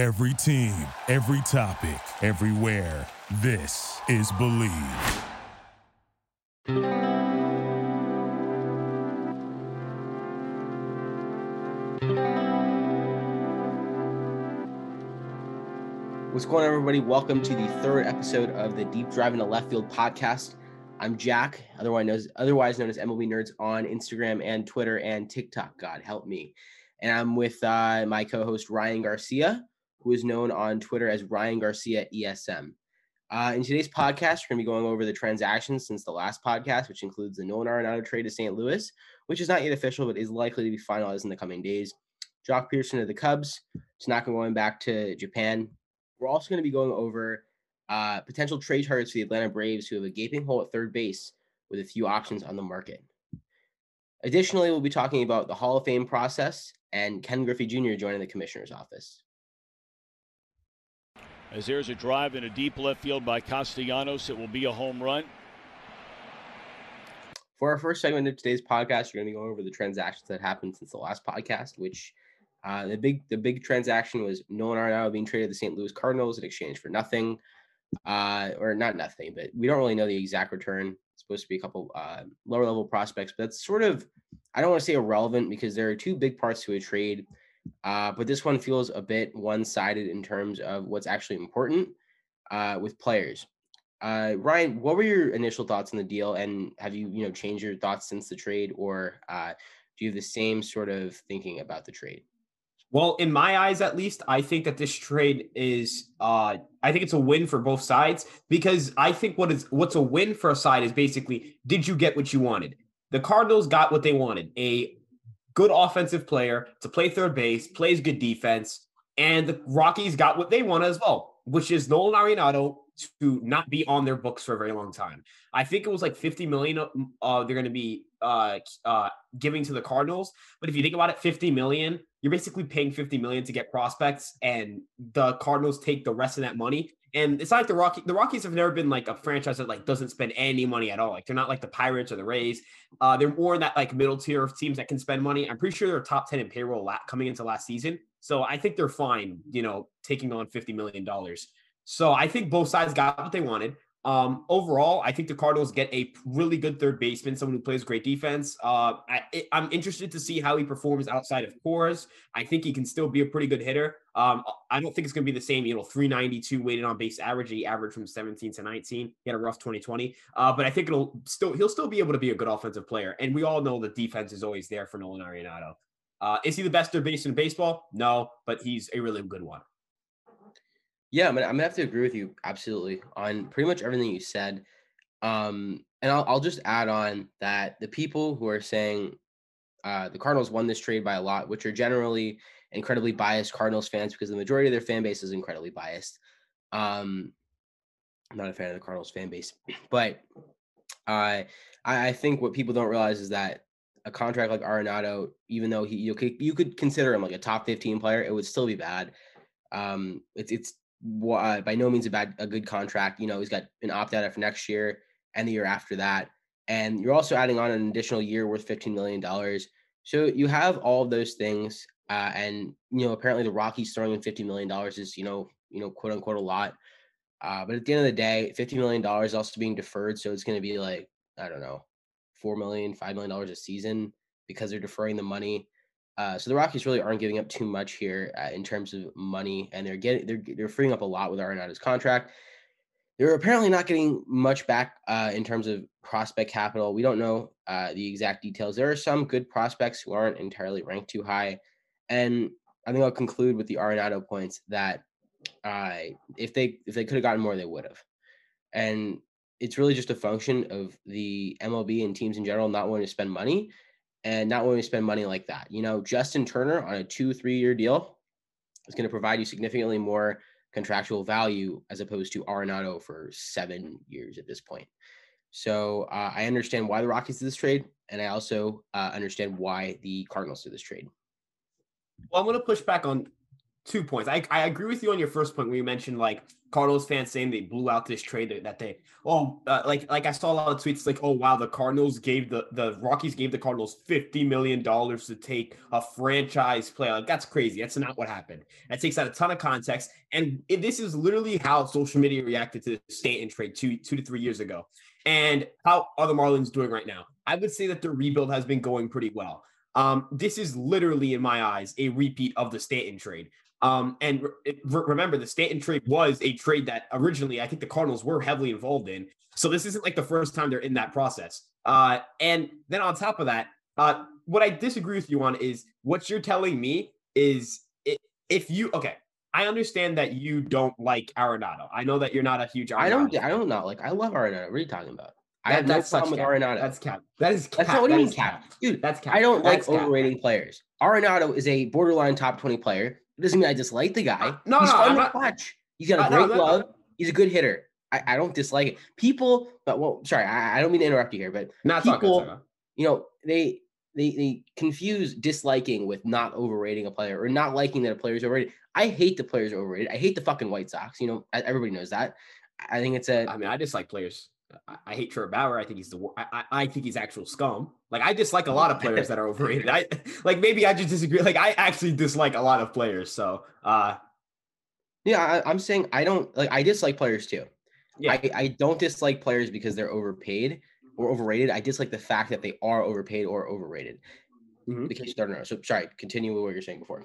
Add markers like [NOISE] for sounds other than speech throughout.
Every team, every topic, everywhere. This is Believe. What's going on, everybody? Welcome to the third episode of the Deep Drive the Left Field podcast. I'm Jack, otherwise known as, otherwise known as MLB Nerds on Instagram and Twitter and TikTok. God help me. And I'm with uh, my co-host Ryan Garcia, who is known on Twitter as Ryan Garcia ESM. Uh, in today's podcast, we're going to be going over the transactions since the last podcast, which includes the Nolan Arenado trade to St. Louis, which is not yet official, but is likely to be finalized in the coming days. Joc Pederson to the Cubs. Tanaka going back to Japan. We're also going to be going over uh, potential trade targets for the Atlanta Braves, who have a gaping hole at third base with a few options on the market. Additionally, we'll be talking about the Hall of Fame process and Ken Griffey Jr. joining the commissioner's office. As there's a drive in a deep left field by Castellanos, it will be a home run. For our first segment of today's podcast, we're going to going over the transactions that happened since the last podcast, which uh, the big the big transaction was Nolan Arenado being traded to the St. Louis Cardinals in exchange for nothing, uh, or not nothing, but we don't really know the exact return. It's supposed to be a couple uh, lower level prospects, but that's sort of I don't want to say irrelevant because there are two big parts to a trade, uh, but this one feels a bit one sided in terms of what's actually important uh, with players. Uh, Ryan, what were your initial thoughts on the deal, and have you you know changed your thoughts since the trade, or uh, do you have the same sort of thinking about the trade? Well, in my eyes, at least, I think that this trade is, uh, I think it's a win for both sides because I think what is what's a win for a side is basically, did you get what you wanted? The Cardinals got what they wanted: a good offensive player to play third base, plays good defense, and the Rockies got what they wanted as well, which is Nolan Arenado to not be on their books for a very long time. I think it was like 50 million uh, they're going to be uh, uh, giving to the Cardinals. But if you think about it, 50 million, you're basically paying 50 million to get prospects, and the Cardinals take the rest of that money. And it's not like the Rockies. The Rockies have never been like a franchise that like doesn't spend any money at all. Like they're not like the Pirates or the Rays. Uh, they're more in that like middle tier of teams that can spend money. I'm pretty sure they're top 10 in payroll coming into last season. So I think they're fine, you know, taking on $50 million. So I think both sides got what they wanted. Um, overall, I think the Cardinals get a really good third baseman, someone who plays great defense. Uh, I, am interested to see how he performs outside of Coors. I think he can still be a pretty good hitter. Um, I don't think it's going to be the same, you know, 392 weighted on base average. He averaged from 17 to 19. He had a rough 2020. Uh, but I think it'll still he'll still be able to be a good offensive player. And we all know the defense is always there for Nolan Arenado. Uh, is he the best third baseman in baseball? No, but he's a really good one. Yeah, I'm gonna, I'm gonna have to agree with you absolutely on pretty much everything you said. Um, and I'll, I'll just add on that the people who are saying uh, the Cardinals won this trade by a lot, which are generally incredibly biased Cardinals fans because the majority of their fan base is incredibly biased. Um, I'm not a fan of the Cardinals fan base, [CLEARS THROAT] but uh, I I think what people don't realize is that a contract like Arenado, even though he you could you could consider him like a top 15 player, it would still be bad. Um, it's it's uh, by no means a bad a good contract. You know, he's got an opt out for next year and the year after that, and you're also adding on an additional year worth 15 million dollars. So you have all of those things, uh, and you know apparently the Rockies throwing in 50 million dollars is you know you know quote unquote a lot. Uh, but at the end of the day, 50 million dollars is also being deferred, so it's going to be like I don't know, four million, five million dollars a season because they're deferring the money. Uh, so the Rockies really aren't giving up too much here uh, in terms of money, and they're getting they're they're freeing up a lot with Arenado's contract. They're apparently not getting much back uh, in terms of prospect capital. We don't know uh, the exact details. There are some good prospects who aren't entirely ranked too high, and I think I'll conclude with the Arenado points that if they if they could have gotten more, they would have. And it's really just a function of the MLB and teams in general not wanting to spend money and not willing to spend money like that. You know, Justin Turner on a two, three year deal is going to provide you significantly more contractual value as opposed to Arenado for seven years at this point. So uh, I understand why the Rockies did this trade, and I also uh, understand why the Cardinals did this trade. Well, I'm going to push back on two points. I, I agree with you on your first point where you mentioned like Cardinals fans saying they blew out this trade that they oh uh, like like I saw a lot of tweets like oh wow the Cardinals gave the the Rockies gave the Cardinals fifty million dollars to take a franchise player. Like that's crazy. That's not what happened. That takes out a ton of context. And it, this is literally how social media reacted to the Stanton trade two two to three years ago. And how are the Marlins doing right now? I would say that the rebuild has been going pretty well. Um, this is literally, in my eyes, a repeat of the Stanton trade. Um, and re- remember, the Stanton trade was a trade that originally I think the Cardinals were heavily involved in. So this isn't like the first time they're in that process. Uh, and then on top of that, uh, what I disagree with you on is what you're telling me is if you okay. I understand that you don't like Arenado. I know that you're not a huge. Arenado I don't. I don't know. Like I love Arenado. What are you talking about? I have no problem with Arenado. That's cap. That is cap. That's not what you mean cap. cap. Dude, that's cap. I don't that's like cap. overrating players. Arenado is a borderline top 20 player. It doesn't mean I dislike the guy. Uh, no, He's no, fun to not, watch. He's got a great no, glove. He's a good hitter. I, I, don't dislike it. People, but well, sorry, I, I don't mean to interrupt you here, but not people, you know, they they they confuse disliking with not overrating a player or not liking that a player is overrated. I hate the players overrated. I hate the fucking White Sox. You know, everybody knows that. I think it's a. I mean, I dislike players. I, I hate Trevor Bauer. I think he's the I, I think he's actual scum. Like I dislike a [LAUGHS] lot of players that are overrated. I [LAUGHS] like maybe I just disagree. Like I actually dislike a lot of players. So uh yeah, I, am saying I don't like I dislike players too. Yeah, I, I don't dislike players because they're overpaid or overrated. I dislike the fact that they are overpaid or overrated. Mm-hmm. The case don't. So sorry, continue with what you're saying before.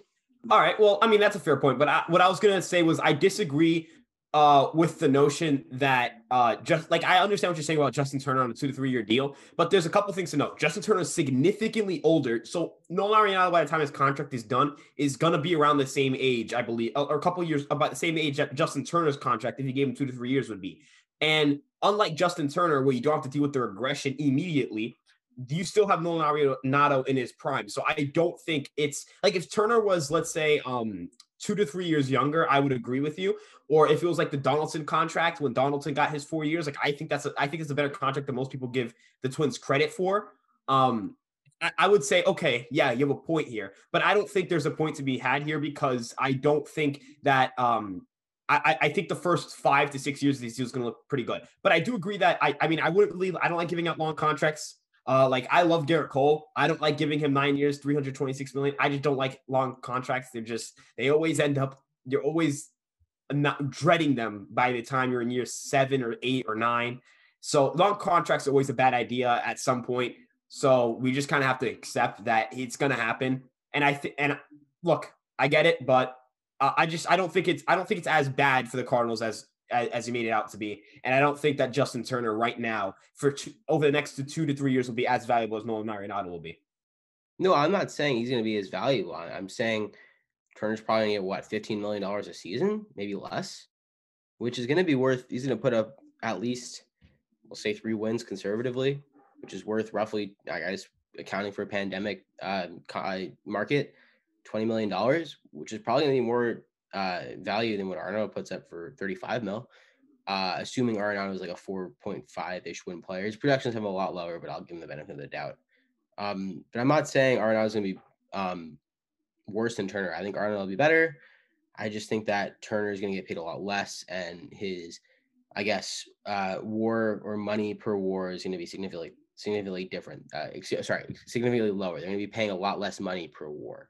All right. Well, I mean that's a fair point, but I, what I was gonna say was I disagree uh, with the notion that uh, just like I understand what you're saying about Justin Turner on a two to three year deal, but there's a couple things to note. Justin Turner is significantly older, so Nolan Arenado by the time his contract is done is gonna be around the same age, I believe, or a couple years about the same age that Justin Turner's contract, if you gave him two to three years, would be. And unlike Justin Turner, where you don't have to deal with the regression immediately, you still have Nolan Arenado in his prime. So I don't think it's like if Turner was, let's say, um, two to three years younger, I would agree with you. Or if it was like the Donaldson contract when Donaldson got his four years, like I think that's a, I think it's a better contract than most people give the Twins credit for. Um, I, I would say, okay, yeah, you have a point here, but I don't think there's a point to be had here because I don't think that um, I, I, think the first five to six years of these deals going to look pretty good. But I do agree that I, I mean, I wouldn't believe I don't like giving out long contracts. Uh, like I love Gerrit Cole. I don't like giving him nine years, 326 million. I just don't like long contracts. They're just, they always end up, you're always not dreading them by the time you're in year seven or eight or nine. So long contracts are always a bad idea at some point. So we just kind of have to accept that it's going to happen. And I think, and look, I get it, but uh, I just, I don't think it's, I don't think it's as bad for the Cardinals as as, he made it out to be. And I don't think that Justin Turner right now for two, over the next two to three years will be as valuable as Nolan Arenado will be. No, I'm not saying he's going to be as valuable. I'm saying Turner's probably going to get what, $15 million a season, maybe less, which is going to be worth, he's going to put up at least, we'll say three wins conservatively, which is worth roughly, I guess, accounting for a pandemic uh, market, $20 million, which is probably going to be more uh, value than what Arno puts up for 35 mil. Uh, assuming Arenado is like a 4.5 ish win player. His projections have a lot lower, but I'll give him the benefit of the doubt. Um, but I'm not saying Arenado is going to be um, worse than Turner. I think Arenado will be better. I just think that Turner is going to get paid a lot less, and his, I guess, uh, war or money per war is going to be significantly significantly different. Uh, sorry, significantly lower. They're going to be paying a lot less money per war.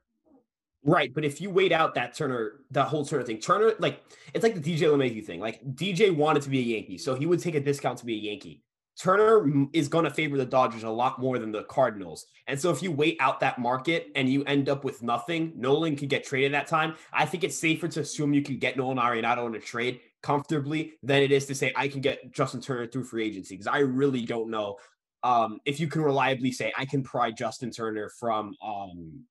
Right, but if you wait out that Turner, that whole Turner thing, Turner, like it's like the DJ LeMahieu thing. Like DJ wanted to be a Yankee, so he would take a discount to be a Yankee. Turner is going to favor the Dodgers a lot more than the Cardinals. And so if you wait out that market and you end up with nothing, Nolan could get traded that time. I think it's safer to assume you can get Nolan Arenado in a trade comfortably than it is to say I can get Justin Turner through free agency because I really don't know um, if you can reliably say I can pry Justin Turner from um,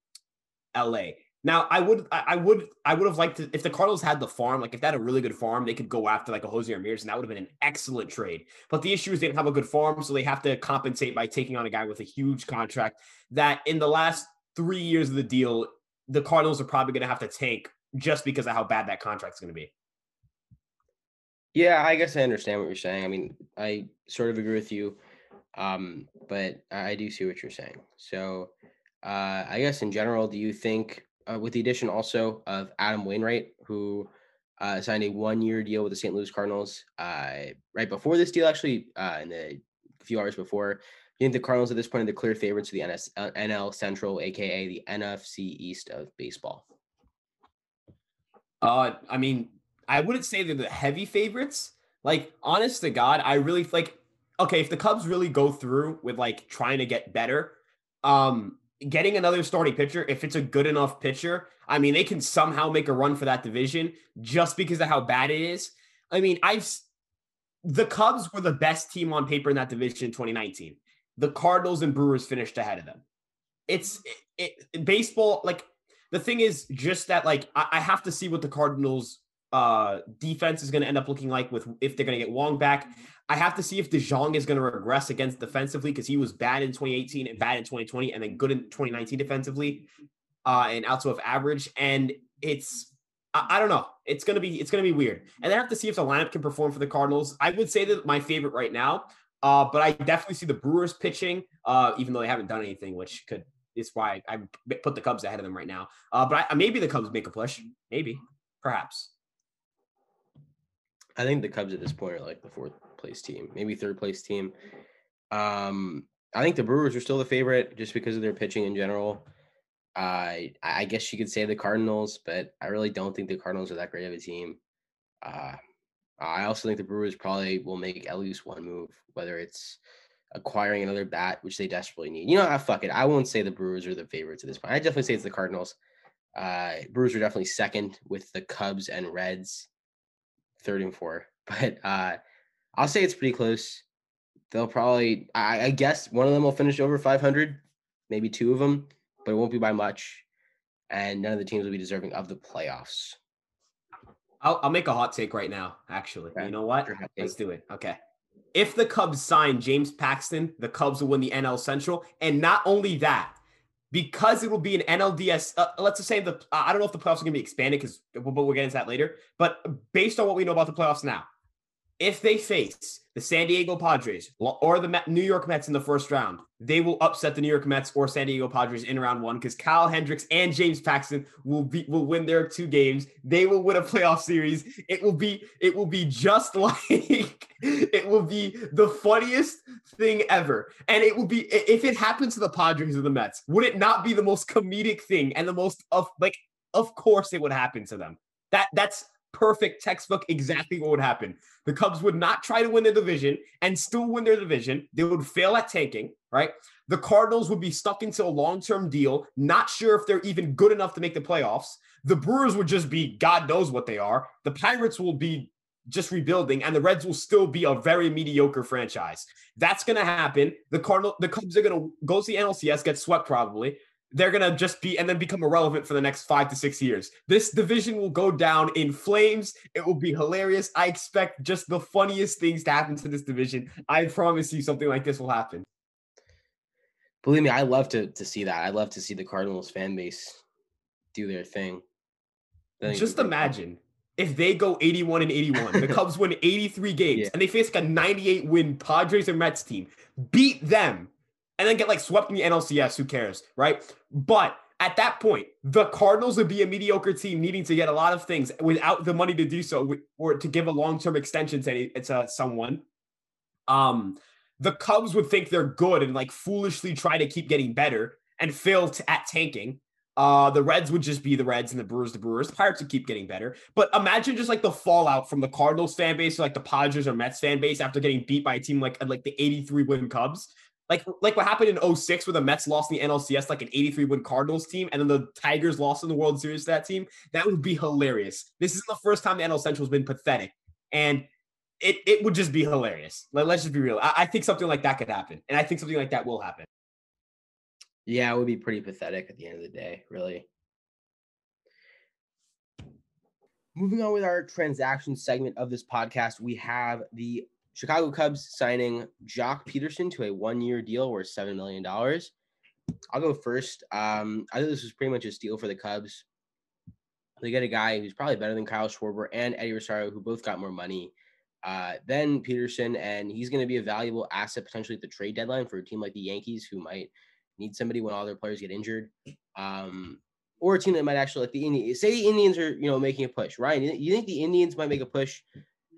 LA. Now, I would, I would, I would have liked to if the Cardinals had the farm, like if they had a really good farm, they could go after like a Jose Ramirez, and that would have been an excellent trade. But the issue is they didn't have a good farm, so they have to compensate by taking on a guy with a huge contract. That in the last three years of the deal, the Cardinals are probably going to have to tank just because of how bad that contract's going to be. Yeah, I guess I understand what you're saying. I mean, I sort of agree with you, um, but I do see what you're saying. So, uh, I guess in general, do you think uh, with the addition also of Adam Wainwright, who uh, signed a one-year deal with the St. Louis Cardinals uh, right before this deal, actually, uh, in the few hours before. I think the Cardinals at this point are the clear favorites to the NS, uh, NL Central, aka the NFC East of baseball. Uh, I mean, I wouldn't say they're the heavy favorites. Like, honest to God, I really like. Okay, if the Cubs really go through with like trying to get better, um, getting another starting pitcher, if it's a good enough pitcher, I mean, they can somehow make a run for that division just because of how bad it is. I mean, I've the Cubs were the best team on paper in that division in 2019. The Cardinals and Brewers finished ahead of them. It's it, it baseball like the thing is just that like I, I have to see what the Cardinals uh defense is going to end up looking like with if they're going to get Wong back. I have to see if DeJong is going to regress against defensively because he was bad in 2018 and bad in 2020 and then good in 2019 defensively uh and also of average and it's I, I don't know. It's gonna be it's gonna be weird. And I have to see if the lineup can perform for the Cardinals. I would say that my favorite right now, uh, but I definitely see the Brewers pitching, uh, even though they haven't done anything, which could is why I put the Cubs ahead of them right now. Uh, but I, maybe the Cubs make a push, maybe, perhaps. I think the Cubs at this point are like the fourth place team, maybe third place team. Um, I think the Brewers are still the favorite just because of their pitching in general. I I guess you could say the Cardinals, but I really don't think the Cardinals are that great of a team. Uh, I also think the Brewers probably will make at least one move, whether it's acquiring another bat, which they desperately need. You know, I ah, fuck it. I won't say the Brewers are the favorites at this point. I definitely say it's the Cardinals. Uh, Brewers are definitely second with the Cubs and Reds, third and four. [LAUGHS] But uh, I'll say it's pretty close. They'll probably, I, I guess, one of them will finish over 500, maybe two of them but it won't be by much. And none of the teams will be deserving of the playoffs. I'll, I'll make a hot take right now, actually. Okay. You know what? Let's do it. Okay. If the Cubs sign James Paxton, the Cubs will win the NL Central. And not only that, because it will be an NLDS. Uh, let's just say the I don't know if the playoffs are going to be expanded because but we'll get into that later. But based on what we know about the playoffs now, if they face the San Diego Padres or the New York Mets in the first round, they will upset the New York Mets or San Diego Padres in round one because Kyle Hendricks and James Paxton will be will win their two games. They will win a playoff series. It will be it will be just [LAUGHS] like it will be the funniest thing ever. And it will be if it happens to the Padres or the Mets, would it not be the most comedic thing and the most of like of course it would happen to them. That that's perfect textbook exactly what would happen. The Cubs would not try to win the division and still win their division. They would fail at tanking, right? The Cardinals would be stuck into a long term deal, not sure if they're even good enough to make the playoffs. The Brewers would just be God knows what they are. The Pirates will be just rebuilding, and the Reds will still be a very mediocre franchise. That's going to happen. The Cardinal, the Cubs are going to go to the NLCS, get swept probably they're going to just be and then become irrelevant for the next five to six years. This division will go down in flames. It will be hilarious. I expect just the funniest things to happen to this division. I promise you something like this will happen. Believe me, I love to, to see that. I love to see the Cardinals fan base do their thing. Just imagine if they go 81 and 81, the Cubs [LAUGHS] win 83 games yeah. and they face like a 98 win Padres and Mets team, beat them and then get like swept in the NLCS. Who cares, right? But at that point, the Cardinals would be a mediocre team needing to get a lot of things without the money to do so or to give a long term extension to, any, to someone. Um, the Cubs would think they're good and like foolishly try to keep getting better and fail to, at tanking. Uh, the Reds would just be the Reds and the Brewers, the Brewers. The Pirates would keep getting better. But imagine just like the fallout from the Cardinals fan base, or like the Padres or Mets fan base after getting beat by a team like like the 83 win Cubs. Like, like what happened in 06 where the Mets lost the NLCS like an 83 win Cardinals team, and then the Tigers lost in the World Series to that team. That would be hilarious. This isn't the first time the NL Central has been pathetic. And it, it would just be hilarious. Let, us just be real. I, I think something like that could happen. And I think something like that will happen. Yeah, it would be pretty pathetic at the end of the day, really. Moving on with our transaction segment of this podcast, we have the Chicago Cubs signing Joc Pederson to a one-year deal worth seven million dollars. I'll go first. Um, I think this was pretty much a steal for the Cubs. They get a guy who's probably better than Kyle Schwarber and Eddie Rosario, who both got more money uh, than Pederson, and he's going to be a valuable asset potentially at the trade deadline for a team like the Yankees, who might need somebody when all their players get injured. Um, or a team that might actually like the Indians. Say the Indians are you know making a push, Ryan. You think the Indians might make a push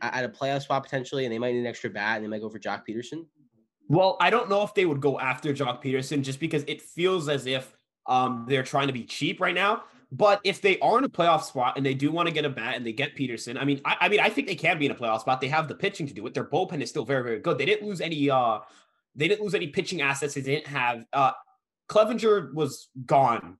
at a playoff spot potentially, and they might need an extra bat, and they might go for Joc Pederson? Well, I don't know if they would go after Joc Pederson just because it feels as if um, they're trying to be cheap right now. But if they are in a playoff spot and they do want to get a bat and they get Pederson, I mean, I, I, mean, I think they can be in a playoff spot. They have the pitching to do it. Their bullpen is still very, very good. They didn't lose any. uh They didn't lose any pitching assets. They didn't have. uh Clevinger was gone,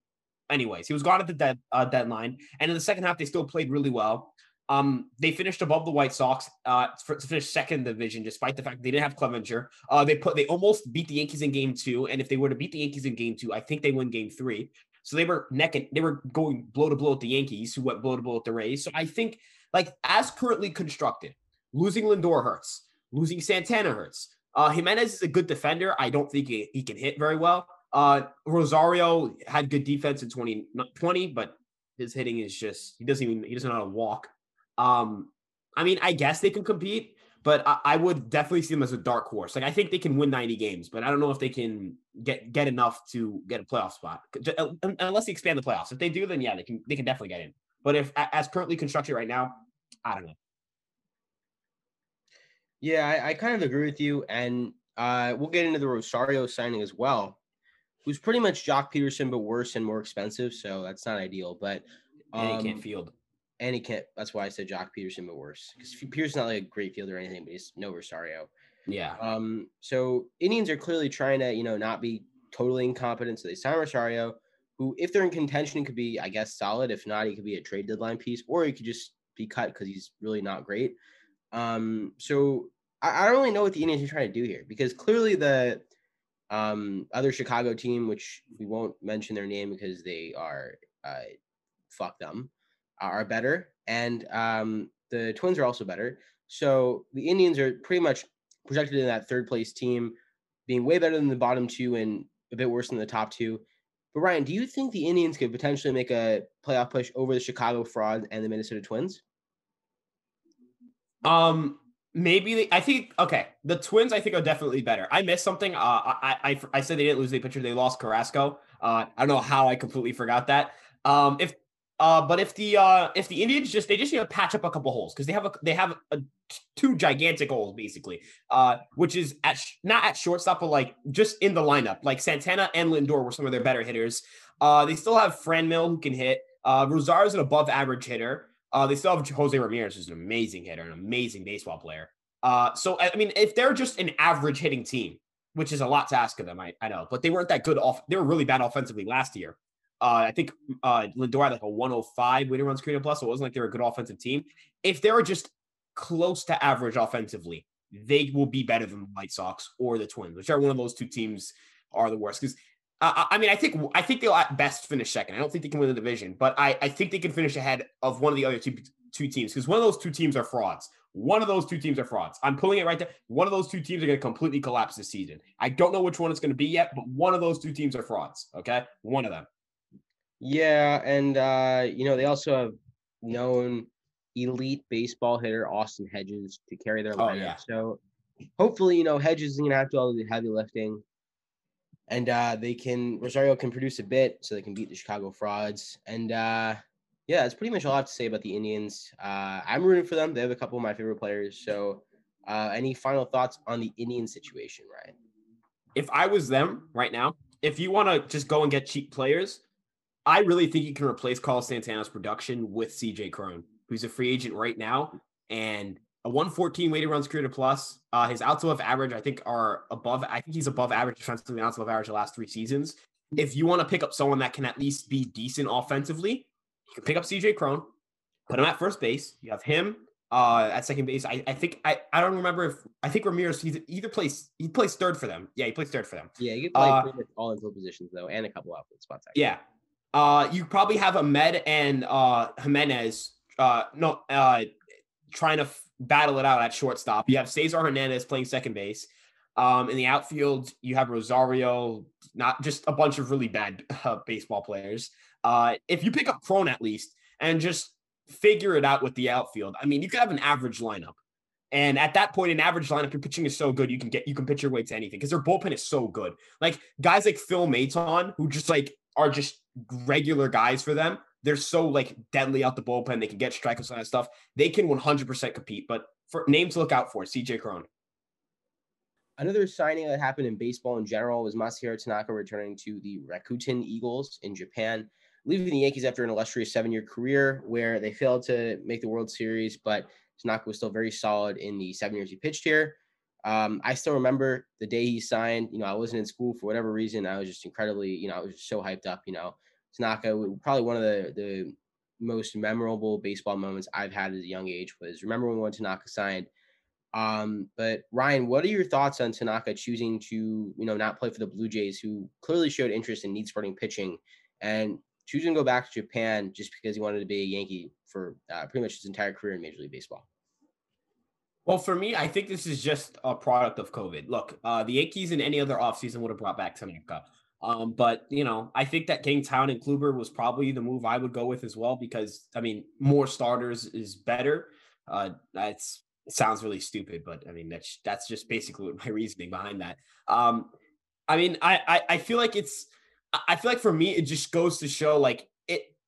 anyways. He was gone at the dead, uh, deadline, and in the second half they still played really well. Um, they finished above the White Sox uh, to finish second division, despite the fact they didn't have Clevinger. Uh, they put they almost beat the Yankees in game two, and if they were to beat the Yankees in game two, I think they win game three. So they were neck and they were going blow to blow at the Yankees, who went blow to blow at the Rays. So I think, like as currently constructed, losing Lindor hurts, losing Santana hurts. Uh, Gimenez is a good defender. I don't think he, he can hit very well. Uh, Rosario had good defense in 2020, but his hitting is just he doesn't even he doesn't know how to walk. Um, I mean, I guess they can compete, but I, I, would definitely see them as a dark horse. Like I think they can win 90 games, but I don't know if they can get get enough to get a playoff spot unless they expand the playoffs. If they do, then yeah, they can they can definitely get in. But if as currently constructed right now, I don't know. Yeah, I, I kind of agree with you, and uh, we'll get into the Rosario signing as well, who's pretty much Joc Pederson but worse and more expensive. So that's not ideal. But um, and he can't field and he can't. That's why I said Joc Pederson, but worse because Pederson's not like a great fielder or anything, but he's no Rosario. Yeah. Um. So Indians are clearly trying to, you know, not be totally incompetent. So they sign Rosario, who, if they're in contention, could be, I guess, solid. If not, he could be a trade deadline piece, or he could just be cut because he's really not great. Um. So I, I don't really know what the Indians are trying to do here because clearly the um other Chicago team, which we won't mention their name because they are uh fuck them are better, and um, the Twins are also better. So the Indians are pretty much projected in that third place team, being way better than the bottom two and a bit worse than the top two. But Ryan, do you think the Indians could potentially make a playoff push over the Chicago Fraud and the Minnesota Twins? Um, maybe they, I think okay. The Twins I think are definitely better. I missed something. Uh, I I, I said they didn't lose the pitcher. They lost Carrasco. Uh, I don't know how I completely forgot that. Um, if uh, but if the uh, if the Indians just they just need to patch up a couple holes because they have a they have a, two gigantic holes basically, uh, which is at sh- not at shortstop but like just in the lineup. Like Santana and Lindor were some of their better hitters. Uh, they still have Franmil who can hit. Uh, Rosario is an above average hitter. Uh, they still have Jose Ramirez who's an amazing hitter, an amazing baseball player. Uh, so I mean, if they're just an average hitting team, which is a lot to ask of them, I, I know, but they weren't that good off. They were really bad offensively last year. Uh, I think uh, Lindor had like a 105 weighted runs created plus, so it wasn't like they were a good offensive team. If they were just close to average offensively, they will be better than the White Sox or the Twins, whichever one of those two teams are the worst. Because uh, I mean, I think I think they'll at best finish second. I don't think they can win the division, but I, I think they can finish ahead of one of the other two two teams because one of those two teams are frauds. One of those two teams are frauds. I'm pulling it right there. One of those two teams are going to completely collapse this season. I don't know which one it's going to be yet, but one of those two teams are frauds. Okay, one of them. Yeah, and uh, you know they also have known elite baseball hitter Austin Hedges to carry their lineup. Oh, yeah. So hopefully, you know Hedges is gonna have to do all the heavy lifting, and uh, they can Rosario can produce a bit so they can beat the Chicago Frauds. And uh, yeah, that's pretty much all I have to say about the Indians. Uh, I'm rooting for them. They have a couple of my favorite players. So, uh, any final thoughts on the Indian situation, Ryan? If I was them right now, if you want to just go and get cheap players, I really think you can replace Carlos Santana's production with CJ Cron, who's a free agent right now, and a 114 weighted runs created plus. Uh, his outs above average, I think, are above. I think he's above average defensively, outs above average the last three seasons. If you want to pick up someone that can at least be decent offensively, you can pick up CJ Cron, put him at first base. You have him uh, at second base. I, I think I, I don't remember if I think Ramirez he either plays he plays third for them. Yeah, he plays third for them. Yeah, he can play uh, all infield positions though, and a couple outfield spots. Actually. Yeah, uh, you probably have Amed and uh, Gimenez, uh, no, uh, trying to f- battle it out at shortstop. You have Cesar Hernandez playing second base. Um, in the outfield, you have Rosario, not just a bunch of really bad uh, baseball players. Uh, if you pick up Cron at least and just figure it out with the outfield, I mean, you could have an average lineup. And at that point, an average lineup, your pitching is so good, you can get you can pitch your way to anything because their bullpen is so good. Like guys like Phil Maton, who just like are just regular guys for them. They're so like deadly out the bullpen. They can get strikeouts and that stuff. They can 100% compete. But for names to look out for, CJ Cron. Another signing that happened in baseball in general was Masahiro Tanaka returning to the Rakuten Eagles in Japan, leaving the Yankees after an illustrious seven-year career where they failed to make the World Series, but Tanaka was still very solid in the seven years he pitched here. Um, I still remember the day he signed. You know, I wasn't in school for whatever reason. I was just incredibly, you know, I was just so hyped up. You know, Tanaka, probably one of the the most memorable baseball moments I've had at a young age was remember when Tanaka signed um, but Ryan, what are your thoughts on Tanaka choosing to, you know, not play for the Blue Jays, who clearly showed interest in need starting pitching, and choosing to go back to Japan just because he wanted to be a Yankee for uh, pretty much his entire career in Major League Baseball? Well, for me, I think this is just a product of COVID. Look, uh, the Yankees in any other offseason would have brought back Tanaka. Um, but you know, I think that getting Taillon and Kluber was probably the move I would go with as well because I mean, more starters is better. Uh, that's sounds really stupid, but I mean that's that's just basically [LAUGHS] my reasoning behind that. Um, I mean, I, I I feel like it's I feel like for me it just goes to show like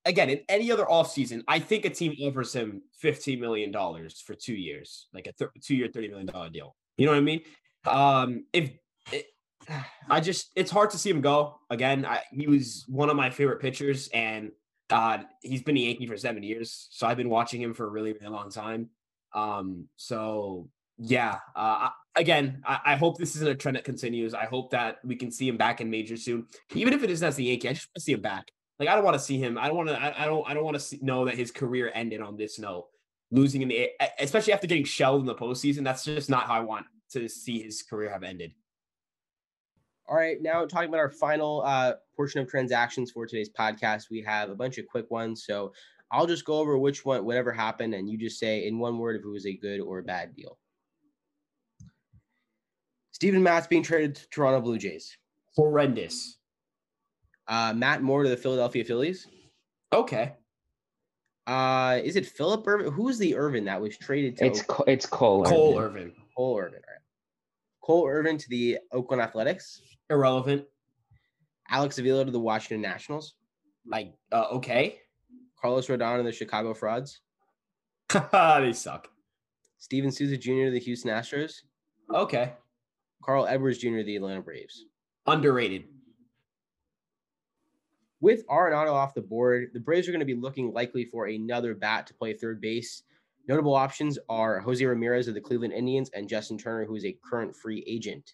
again in any other offseason, I think a team offers him fifteen million dollars for two years, like a th- two year thirty million dollar deal. You know what I mean? Um, if it, [SIGHS] I just it's hard to see him go again. I, he was one of my favorite pitchers, and uh, he's been a Yankee for seven years, so I've been watching him for a really really long time. Um, so yeah, uh, again, I, I, hope this isn't a trend that continues. I hope that we can see him back in major soon, even if it isn't as the Yankee. I just want to see him back. Like I don't want to see him. I don't want to. I, I don't. I don't want to know that his career ended on this note, losing in the, especially after getting shelled in the postseason. That's just not how I want to see his career have ended. All right, now talking about our final uh, portion of transactions for today's podcast, we have a bunch of quick ones. So I'll just go over which one, whatever happened, and you just say in one word if it was a good or a bad deal. Steven Matz being traded to Toronto Blue Jays. Horrendous. Uh, Matt Moore to the Philadelphia Phillies. Okay. Uh, is it Philip Ervin? Who's the Irvin that was traded to? It's it's Cole. Cole Irvin. Irvin. Cole Irvin. All right. Cole Irvin to the Oakland Athletics. Irrelevant. Alex Avila to the Washington Nationals. Like, uh, okay. Carlos Rodon and the Chicago Frauds. [LAUGHS] they suck. Steven Souza Jr. to the Houston Astros. Okay. Carl Edwards Jr. to the Atlanta Braves. Underrated. With Arenado off the board, the Braves are going to be looking likely for another bat to play third base. Notable options are Jose Ramirez of the Cleveland Indians and Justin Turner, who is a current free agent.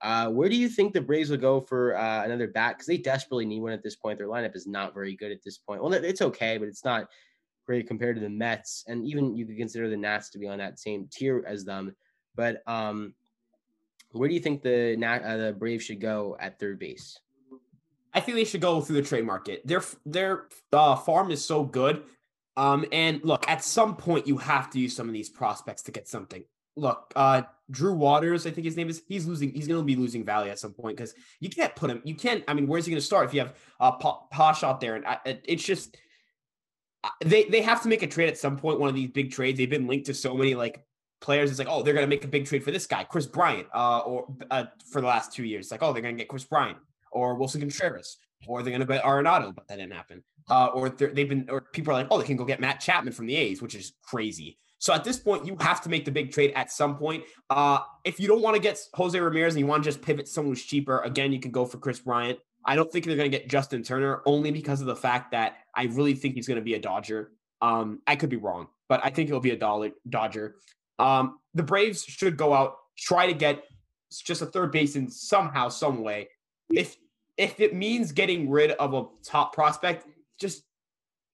Uh, where do you think the Braves will go for uh, another bat? Because they desperately need one at this point. Their lineup is not very good at this point. Well, it's okay, but it's not great compared to the Mets, and even you could consider the Nats to be on that same tier as them. But um, where do you think the uh, the Braves should go at third base? I think they should go through the trade market. Their their uh, farm is so good. Um, and look, at some point you have to use some of these prospects to get something look, uh, Drew Waters, I think his name is. He's losing. He's going to be losing value at some point because you can't put him. You can't. I mean, where's he going to start if you have uh, Pache out there? And I, it's just they they have to make a trade at some point. One of these big trades. They've been linked to so many like players. It's like, oh, they're going to make a big trade for this guy, Kris Bryant, uh, or uh, for the last two years. It's like, oh, they're going to get Kris Bryant or Willson Contreras, or they're going to get Arenado, but that didn't happen. Uh, or they've been, or people are like, oh, they can go get Matt Chapman from the A's, which is crazy. So at this point, you have to make the big trade at some point. Uh, if you don't want to get Jose Ramirez and you want to just pivot someone who's cheaper, again, you can go for Kris Bryant. I don't think they're going to get Justin Turner only because of the fact that I really think he's going to be a Dodger. Um, I could be wrong, but I think he'll be a Dodger. Um, the Braves should go out, try to get just a third baseman somehow, some way. If if it means getting rid of a top prospect, just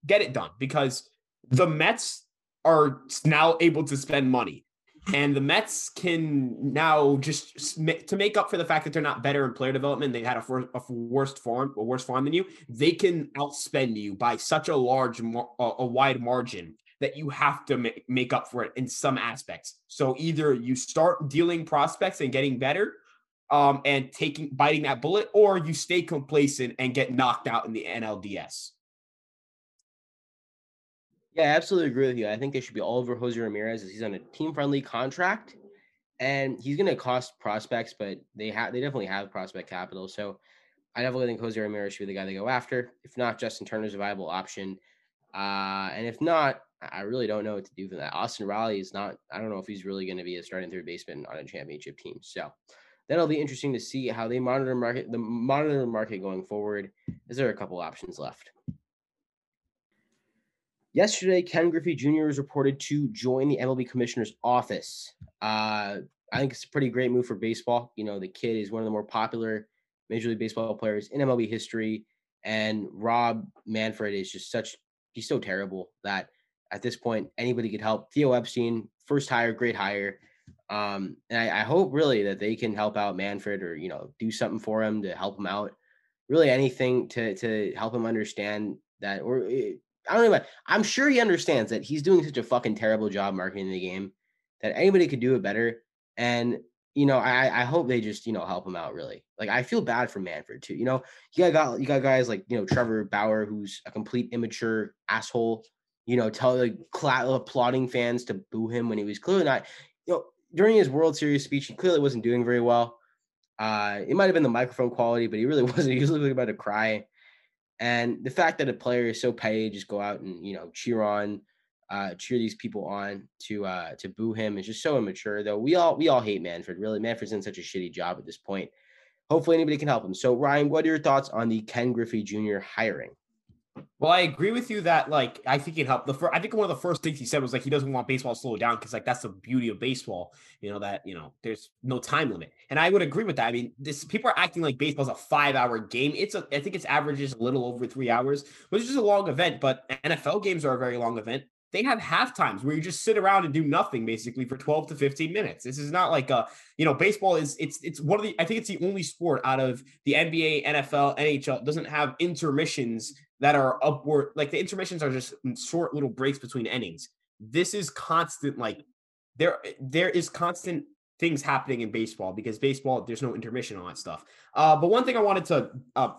get it done because the Mets are now able to spend money. And the Mets can now just to make up for the fact that they're not better in player development. They had a, for, a worst farm, a worse farm than you. They can outspend you by such a large, a wide margin that you have to make, make up for it in some aspects. So either you start dealing prospects and getting better, um, and taking biting that bullet, or you stay complacent and get knocked out in the NLDS. Yeah, I absolutely agree with you. I think they should be all over Jose Ramirez he's on a team-friendly contract, and he's going to cost prospects, but they have they definitely have prospect capital. So I definitely think Jose Ramirez should be the guy they go after. If not, Justin Turner's a viable option. Uh, and if not, I really don't know what to do for that. Austin Riley is not, I don't know if he's really going to be a starting third baseman on a championship team. So that'll be interesting to see how they monitor market the monitor market going forward. Is there a couple options left? Yesterday, Ken Griffey Jr. was reported to join the MLB commissioner's office. Uh, I think it's a pretty great move for baseball. You know, the kid is one of the more popular Major League Baseball players in MLB history. And Rob Manfred is just such, he's so terrible that at this point, anybody could help. Theo Epstein, first hire, great hire. Um, and I, I, hope really that they can help out Manfred or, you know, do something for him to help him out. Really anything to, to help him understand that, or eh, I don't know. I'm sure he understands that he's doing such a fucking terrible job marketing the game that anybody could do it better. And you know, I I hope they just you know help him out. Really, like I feel bad for Manfred too. You know, you got you got guys like you know Trevor Bauer, who's a complete immature asshole. You know, tell like applauding fans to boo him when he was clearly not. You know, during his World Series speech, he clearly wasn't doing very well. Uh, it might have been the microphone quality, but he really [LAUGHS] wasn't. He was looking about to cry. And the fact that a player is so paid, just go out and you know cheer on uh, cheer these people on to uh, to boo him is just so immature. Though we all we all hate Manfred. Really, Manfred's in such a shitty job at this point. Hopefully, anybody can help him. So, Ryan, what are your thoughts on the Ken Griffey Jr. hiring? Well, I agree with you that like I think it helped. The first, I think one of the first things he said was like he doesn't want baseball to slow down because like that's the beauty of baseball. You know that you know there's no time limit, and I would agree with that. I mean, this people are acting like baseball's a five hour game. It's a I think its average is a little over three hours, which is a long event. But NFL games are a very long event they have half times where you just sit around and do nothing basically for 12 to 15 minutes. This is not like a, you know, baseball is it's it's one of the I think it's the only sport out of the NBA, NFL, NHL doesn't have intermissions that are upward like the intermissions are just short little breaks between innings. This is constant like there there is constant things happening in baseball because baseball there's no intermission on that stuff. Uh, but one thing I wanted to uh,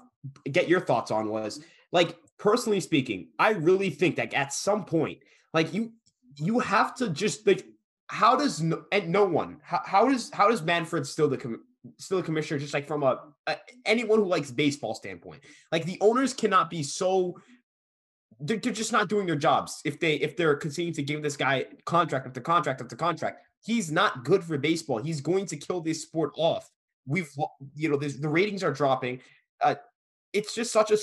get your thoughts on was like personally speaking, I really think that at some point like you, you have to just like. How does no, and no one? How, how does how does Manfred still the still a commissioner? Just like from a, a anyone who likes baseball standpoint, like the owners cannot be so they're, they're, just not doing their jobs if they if they're continuing to give this guy contract after contract after contract he's not good for baseball he's going to kill this sport off we've you know the ratings are dropping uh, it's just such a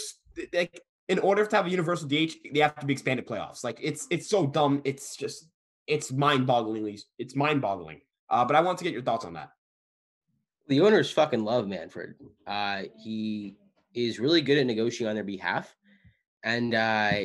like in order to have a universal DH, they have to be expanded playoffs. Like it's it's so dumb. It's just it's mind-bogglingly it's mind-boggling. Uh, but I want to get your thoughts on that. The owners fucking love Manfred. Uh, he is really good at negotiating on their behalf, and uh,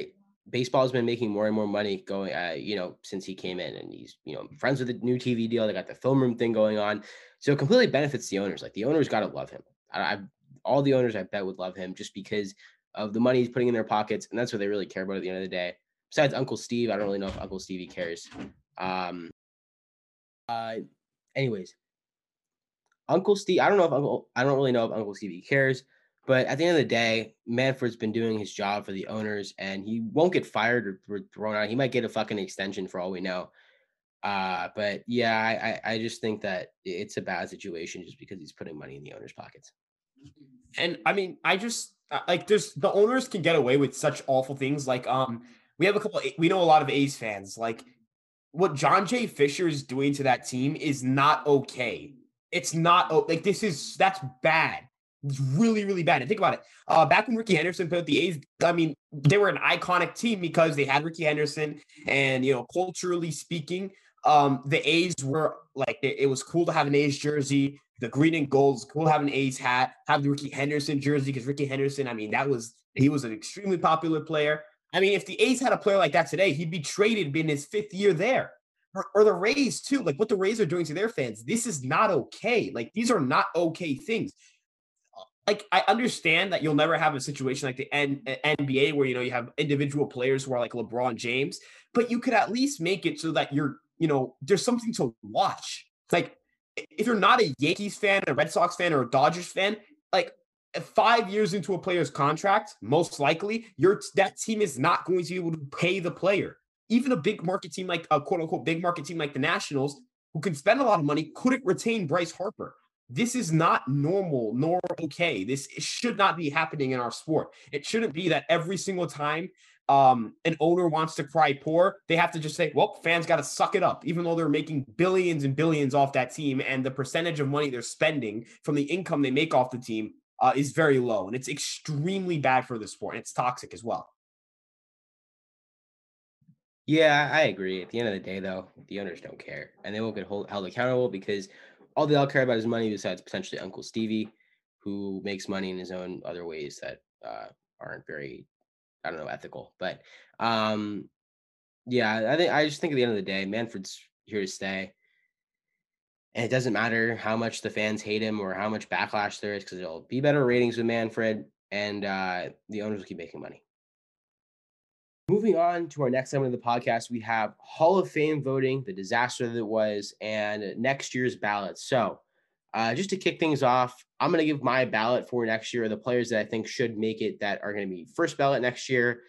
baseball has been making more and more money going. Uh, you know, since he came in, and he's you know friends with the new TV deal. They got the film room thing going on, so it completely benefits the owners. Like the owners got to love him. I, I all the owners I bet would love him just because of the money he's putting in their pockets, and that's what they really care about at the end of the day. Besides Uncle Steve, I don't really know if Uncle Stevie cares. Um, uh, anyways, Uncle Steve, I don't know if Uncle, I don't really know if Uncle Stevie cares, but at the end of the day, Manfred's been doing his job for the owners, and he won't get fired or thrown out. He might get a fucking extension for all we know. Uh, but yeah, I, I just think that it's a bad situation just because he's putting money in the owners' pockets. And I mean, I just uh, like there's the owners can get away with such awful things. Like um, we have a couple. We know a lot of A's fans. Like what John J. Fisher is doing to that team is not okay. It's not like this is that's bad. It's really, really bad. And think about it. Uh, back when Rickey Henderson put the A's, I mean, they were an iconic team because they had Rickey Henderson, and you know, culturally speaking, um, the A's were like it was cool to have an A's jersey the green and gold. is cool having an A's hat, have the Rickey Henderson jersey because Rickey Henderson, I mean, that was he was an extremely popular player. I mean, if the A's had a player like that today, he'd be traded in his fifth year there. Or, or, the Rays too, like what the Rays are doing to their fans. This is not okay. Like these are not okay things. Like I understand that you'll never have a situation like the N- uh, NBA where you know you have individual players who are like LeBron James, but you could at least make it so that you're you know there's something to watch. Like if you're not a Yankees fan, a Red Sox fan, or a Dodgers fan, like five years into a player's contract, most likely your that team is not going to be able to pay the player. Even a big market team like a quote unquote big market team like the Nationals, who can spend a lot of money, couldn't retain Bryce Harper. this is not normal nor okay. This should not be happening in our sport. It shouldn't be that every single time um, an owner wants to cry poor, they have to just say, well, fans got to suck it up, even though they're making billions and billions off that team. And the percentage of money they're spending from the income they make off the team uh, is very low. And it's extremely bad for the sport. And it's toxic as well. Yeah, I agree. At the end of the day, though, the owners don't care, and they won't get hold, held accountable because all they all care about is money. Besides potentially Uncle Stevie, who makes money in his own other ways that uh, aren't very, I don't know, ethical. But um, yeah, I think I just think at the end of the day, Manfred's here to stay, and it doesn't matter how much the fans hate him or how much backlash there is because it'll be better ratings with Manfred, and uh, the owners will keep making money. Moving on to our next segment of the podcast, we have Hall of Fame voting, the disaster that was, and next year's ballot. So, uh, just to kick things off, I'm going to give my ballot for next year, the players that I think should make it that are going to be first ballot next year.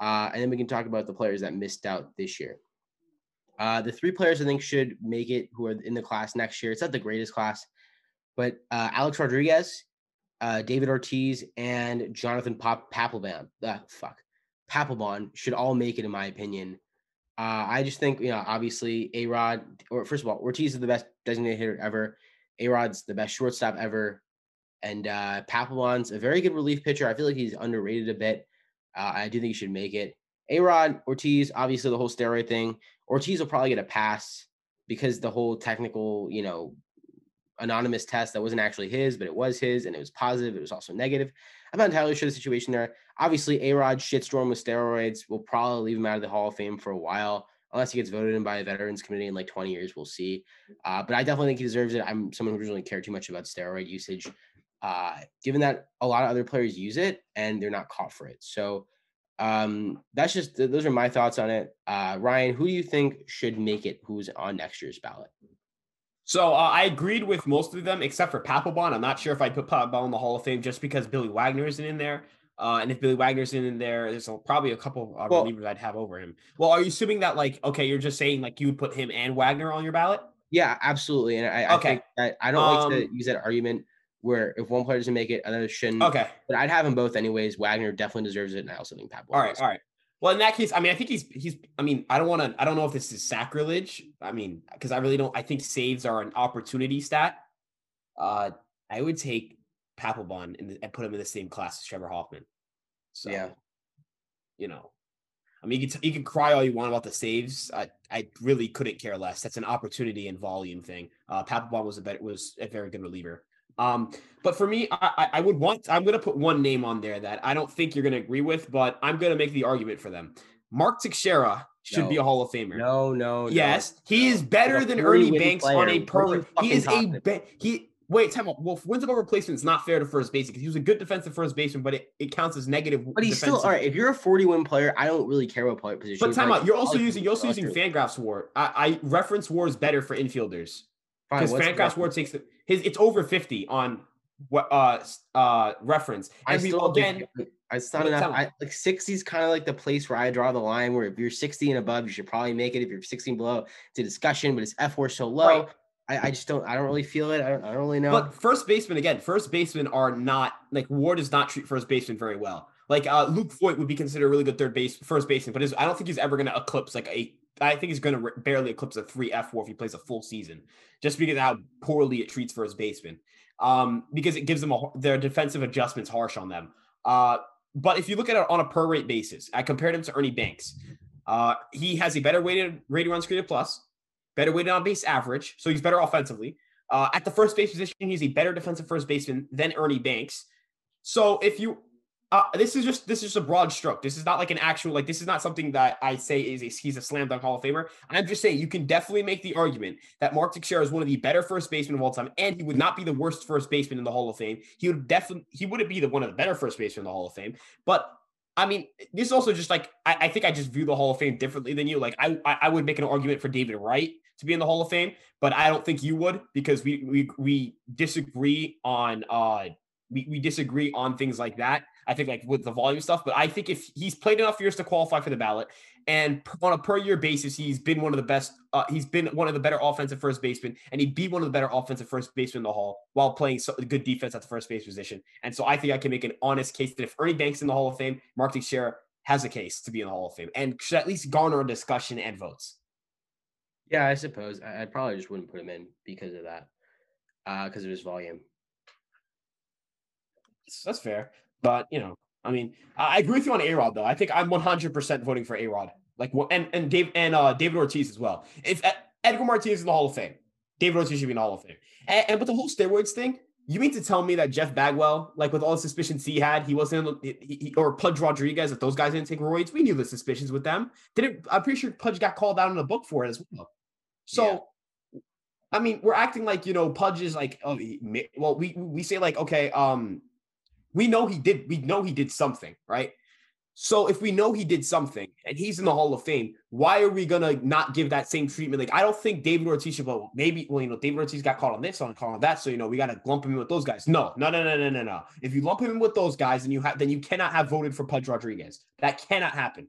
Uh, and then we can talk about the players that missed out this year. Uh, the three players I think should make it who are in the class next year. It's not the greatest class, but uh, Alex Rodriguez, uh, David Ortiz, and Jonathan Pop- Papelbon. Uh, fuck. Papelbon should all make it, in my opinion. Uh, I just think, you know, obviously, A Rod, or first of all, Ortiz is the best designated hitter ever. A Rod's the best shortstop ever. And uh, Papelbon's a very good relief pitcher. I feel like he's underrated a bit. Uh, I do think he should make it. A Rod, Ortiz, obviously, the whole steroid thing. Ortiz will probably get a pass because the whole technical, you know, anonymous test that wasn't actually his, but it was his and it was positive. It was also negative. I'm not entirely sure the situation there. Obviously, A Rod shitstorm with steroids will probably leave him out of the Hall of Fame for a while, unless he gets voted in by a Veterans Committee in like 20 years. We'll see. Uh, but I definitely think he deserves it. I'm someone who doesn't really care too much about steroid usage, uh, given that a lot of other players use it and they're not caught for it. So um, that's just those are my thoughts on it. Uh, Ryan, who do you think should make it? Who's on next year's ballot? So uh, I agreed with most of them except for Papelbon. I'm not sure if I'd put Papelbon in the Hall of Fame just because Billy Wagner isn't in there. Uh, and if Billy Wagner's in there, there's a, probably a couple of well, relievers I'd have over him. Well, are you assuming that like okay, you're just saying like you would put him and Wagner on your ballot? Yeah, absolutely. And I, okay. I think that I don't um, like to um use that argument where if one player doesn't make it, another shouldn't. Okay. But I'd have them both anyways. Wagner definitely deserves it, and I also think Papelbon. All right, all right. Well, in that case, I mean, I think he's he's. I mean, I don't want to. I don't know if this is sacrilege. I mean, because I really don't. I think saves are an opportunity stat. Uh, I would take Papelbon and, and put him in the same class as Trevor Hoffman. So, yeah, you know, I mean, you can, you can cry all you want about the saves. I, I really couldn't care less. That's an opportunity and volume thing. Uh, Papelbon was a better, was a very good reliever. Um, but for me, I, I would want, I'm going to put one name on there that I don't think you're going to agree with, but I'm going to make the argument for them. Mark Teixeira should no. be a Hall of Famer. No, no. Yes, no. he is better than Ernie Banks player. on a per. He is a be- he. Wait, time out. Well, wins above replacement is not fair to first base because he was a good defensive first baseman, but it, it counts as negative. But he's defensive. still all right. If you're a 40 win player, I don't really care what player position. But time out. You're also using you're also using Fangraphs WAR. I, I reference WAR is better for infielders because Fangraphs WAR takes the, his. It's over 50 on what uh uh reference. And I still again I still not I, like 60 is kind of like the place where I draw the line where if you're 60 and above, you should probably make it. If you're 16 below, it's a discussion, but it's fWAR so low. Right. I, I just don't I don't really feel it. I don't, I don't really know. But first baseman again, first basemen are not like Ward does not treat first baseman very well. Like uh Luke Voit would be considered a really good third base first baseman, but his, I don't think he's ever going to eclipse like a I think he's going to barely eclipse a three fWAR if he plays a full season, just because how poorly it treats first baseman um, because it gives them a, their defensive adjustments harsh on them. Uh, but if you look at it on a per rate basis, I compared him to Ernie Banks. Uh, he has a better weighted rated runs created plus, better weighted on base average, so he's better offensively. Uh, at the first base position, he's a better defensive first baseman than Ernie Banks. So if you uh, this is just this is just a broad stroke. This is not like an actual like this is not something that I say is a, he's a slam dunk Hall of Famer. I'm just saying you can definitely make the argument that Mark Teixeira is one of the better first basemen of all time, and he would not be the worst first baseman in the Hall of Fame. He would definitely he wouldn't be the one of the better first basemen in the Hall of Fame. But I mean, this is also just like I, I think I just view the Hall of Fame differently than you. Like I I would make an argument for David Wright to be in the Hall of Fame, but I don't think you would because we we we disagree on uh we, we disagree on things like that. I think like with the volume stuff, but I think if he's played enough years to qualify for the ballot, and on a per year basis, he's been one of the best. Uh, he's been one of the better offensive first basemen, and he'd be one of the better offensive first basemen in the Hall while playing so, good defense at the first base position. And so I think I can make an honest case that if Ernie Banks in the Hall of Fame, Mark Teixeira has a case to be in the Hall of Fame and should at least garner a discussion and votes. Yeah, I suppose I, I probably just wouldn't put him in because of that, because uh, of his volume. That's fair, but you know, I mean, I agree with you on A Rod though. I think I'm 100 percent voting for A Rod. Like, and and Dave and uh, David Ortiz as well. If Edgar Martinez is in the Hall of Fame, David Ortiz should be in the Hall of Fame. And, and with the whole steroids thing, you mean to tell me that Jeff Bagwell, like with all the suspicions he had, he wasn't, he, he, or Pudge Rodriguez, if those guys didn't take roids, we knew the suspicions with them. Didn't I'm pretty sure Pudge got called out in the book for it as well. So, yeah. I mean, we're acting like you know Pudge is like, oh, well, we we say like, okay, um, we know he did, we know he did something, right? So if we know he did something and he's in the Hall of Fame, why are we gonna not give that same treatment? Like I don't think David Ortiz should go. Maybe well, you know, David Ortiz got caught on this, on caught on that, so you know we gotta lump him in with those guys. No, no, no, no, no, no, no. If you lump him in with those guys, then you have then you cannot have voted for Pudge Rodriguez. That cannot happen.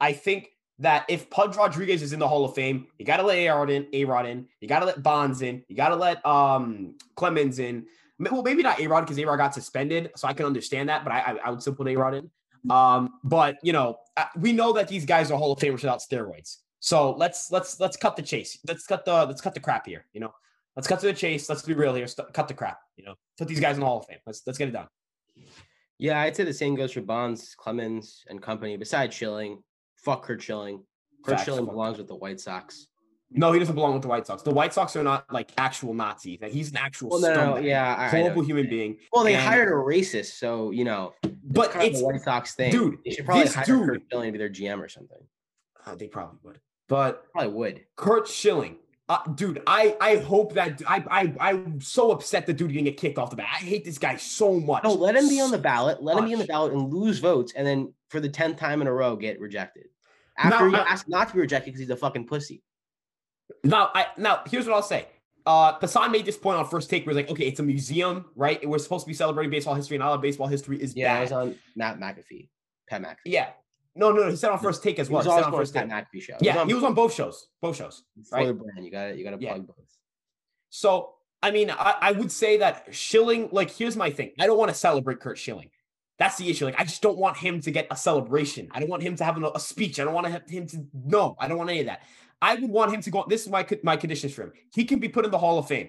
I think that if Pudge Rodriguez is in the Hall of Fame, you gotta let A Rod in, A Rod in, you gotta let Bonds in, you gotta let um Clemens in. Well, maybe not A Rod because A Rod got suspended, so I can understand that, but I I, I would still put A Rod in. Um, but you know, we know that these guys are Hall of Famers without steroids. So let's let's let's cut the chase. Let's cut the let's cut the crap here. You know, let's cut to the chase. Let's be real here. St- cut the crap. You know, put these guys in the Hall of Fame. Let's let's get it done. Yeah, I'd say the same goes for Bonds, Clemens, and company. Besides Schilling, fuck Curt Schilling. Curt Schilling belongs with the White Sox. No, he doesn't belong with the White Sox. The White Sox are not like actual Nazis. He's an actual well, no, no, yeah, horrible human being. Well, they and, hired a racist, so you know. But it's, it's the White Sox thing, dude. They should probably hire dude, Curt Schilling to be their GM or something. Uh, they probably would, but probably would. Curt Schilling, uh, dude. I I hope that I I I'm so upset the dude didn't get kicked off the bat. I hate this guy so much. No, let him be on the ballot. Let him be on the ballot and lose votes, and then for the tenth time in a row get rejected. After now, he asked not to be rejected because he's a fucking pussy. Now, I now here's what I'll say. Uh, Passan made this point on first take. Where it's like, okay, it's a museum, right? We're supposed to be celebrating baseball history, and all of baseball history is yeah. Bad. Was on Matt McAfee, Pat McAfee. Yeah, no, no, no. He said on first take as well. He was on first Pat McAfee show. Yeah, he was on both shows. Both shows. Right? brand, you got it. You got to yeah. plug both. So, I mean, I, I would say that Schilling. Like, here's my thing. I don't want to celebrate Curt Schilling. That's the issue. Like, I just don't want him to get a celebration. I don't want him to have a, a speech. I don't want him to. No, I don't want any of that. I would want him to go. This is my my conditions for him. He can be put in the Hall of Fame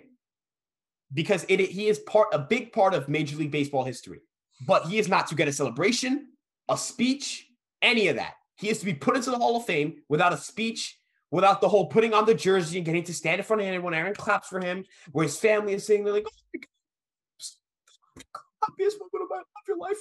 because it he is part a big part of Major League Baseball history. But he is not to get a celebration, a speech, any of that. He is to be put into the Hall of Fame without a speech, without the whole putting on the jersey and getting to stand in front of everyone. Aaron claps for him, where his family is saying, they're like, oh happiest moment of your life.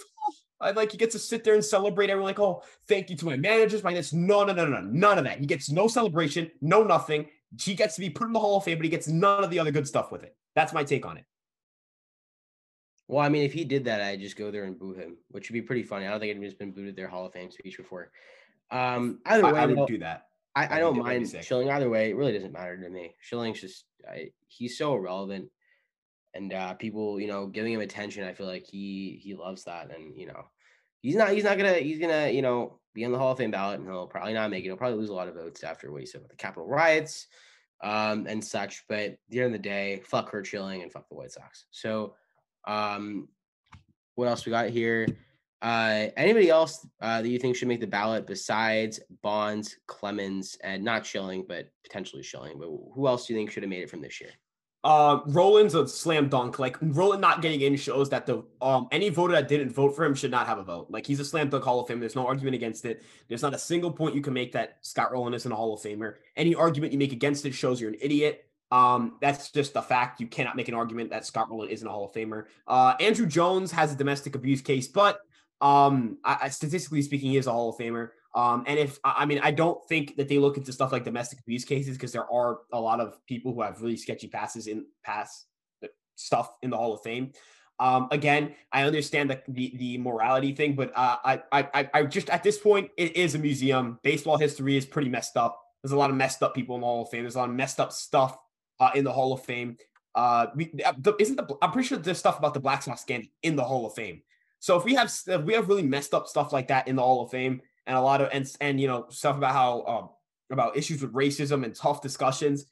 I like he gets to sit there and celebrate. Everyone like, oh, thank you to my managers, my this. No, no, no, no, none of that. He gets no celebration, no nothing. He gets to be put in the Hall of Fame, but he gets none of the other good stuff with it. That's my take on it. Well, I mean, if he did that, I'd just go there and boo him, which would be pretty funny. I don't think anybody's been booted their Hall of Fame speech before. Um, either way, I, I would do that. I, I, I don't mind Schilling either way. It really doesn't matter to me. Schilling's just I, he's so irrelevant and uh, people, you know, giving him attention. I feel like he he loves that, and you know, he's not he's not gonna he's gonna you know be on the Hall of Fame ballot, and he'll probably not make it. He'll probably lose a lot of votes after what he said about the Capitol riots um, and such. But at the end of the day, fuck Curt Schilling and fuck the White Sox. So, um, what else we got here? Uh, anybody else uh, that you think should make the ballot besides Bonds, Clemens, and not Schilling, but potentially Schilling? But who else do you think should have made it from this year? Uh, Rolen's a slam dunk. Like Rolen not getting in shows that the um any voter that didn't vote for him should not have a vote. Like he's a slam dunk Hall of Famer. There's no argument against it. There's not a single point you can make that Scott Rolen isn't a Hall of Famer. Any argument you make against it shows you're an idiot. Um, that's just a fact. You cannot make an argument that Scott Rolen isn't a Hall of Famer. Uh, Andruw Jones has a domestic abuse case, but um, I, statistically speaking, he is a Hall of Famer. Um, and if I mean, I don't think that they look into stuff like domestic abuse cases because there are a lot of people who have really sketchy passes in pass uh, stuff in the Hall of Fame. Um, again, I understand the, the, the morality thing, but uh, I, I I just at this point it is a museum. Baseball history is pretty messed up. There's a lot of messed up people in the Hall of Fame. There's a lot of messed up stuff uh, in the Hall of Fame. Uh, we, uh, isn't the I'm pretty sure there's stuff about the Black Sox scandal in the Hall of Fame. So if we have if we have really messed up stuff like that in the Hall of Fame, and a lot of and and you know stuff about how um, about issues with racism and tough discussions.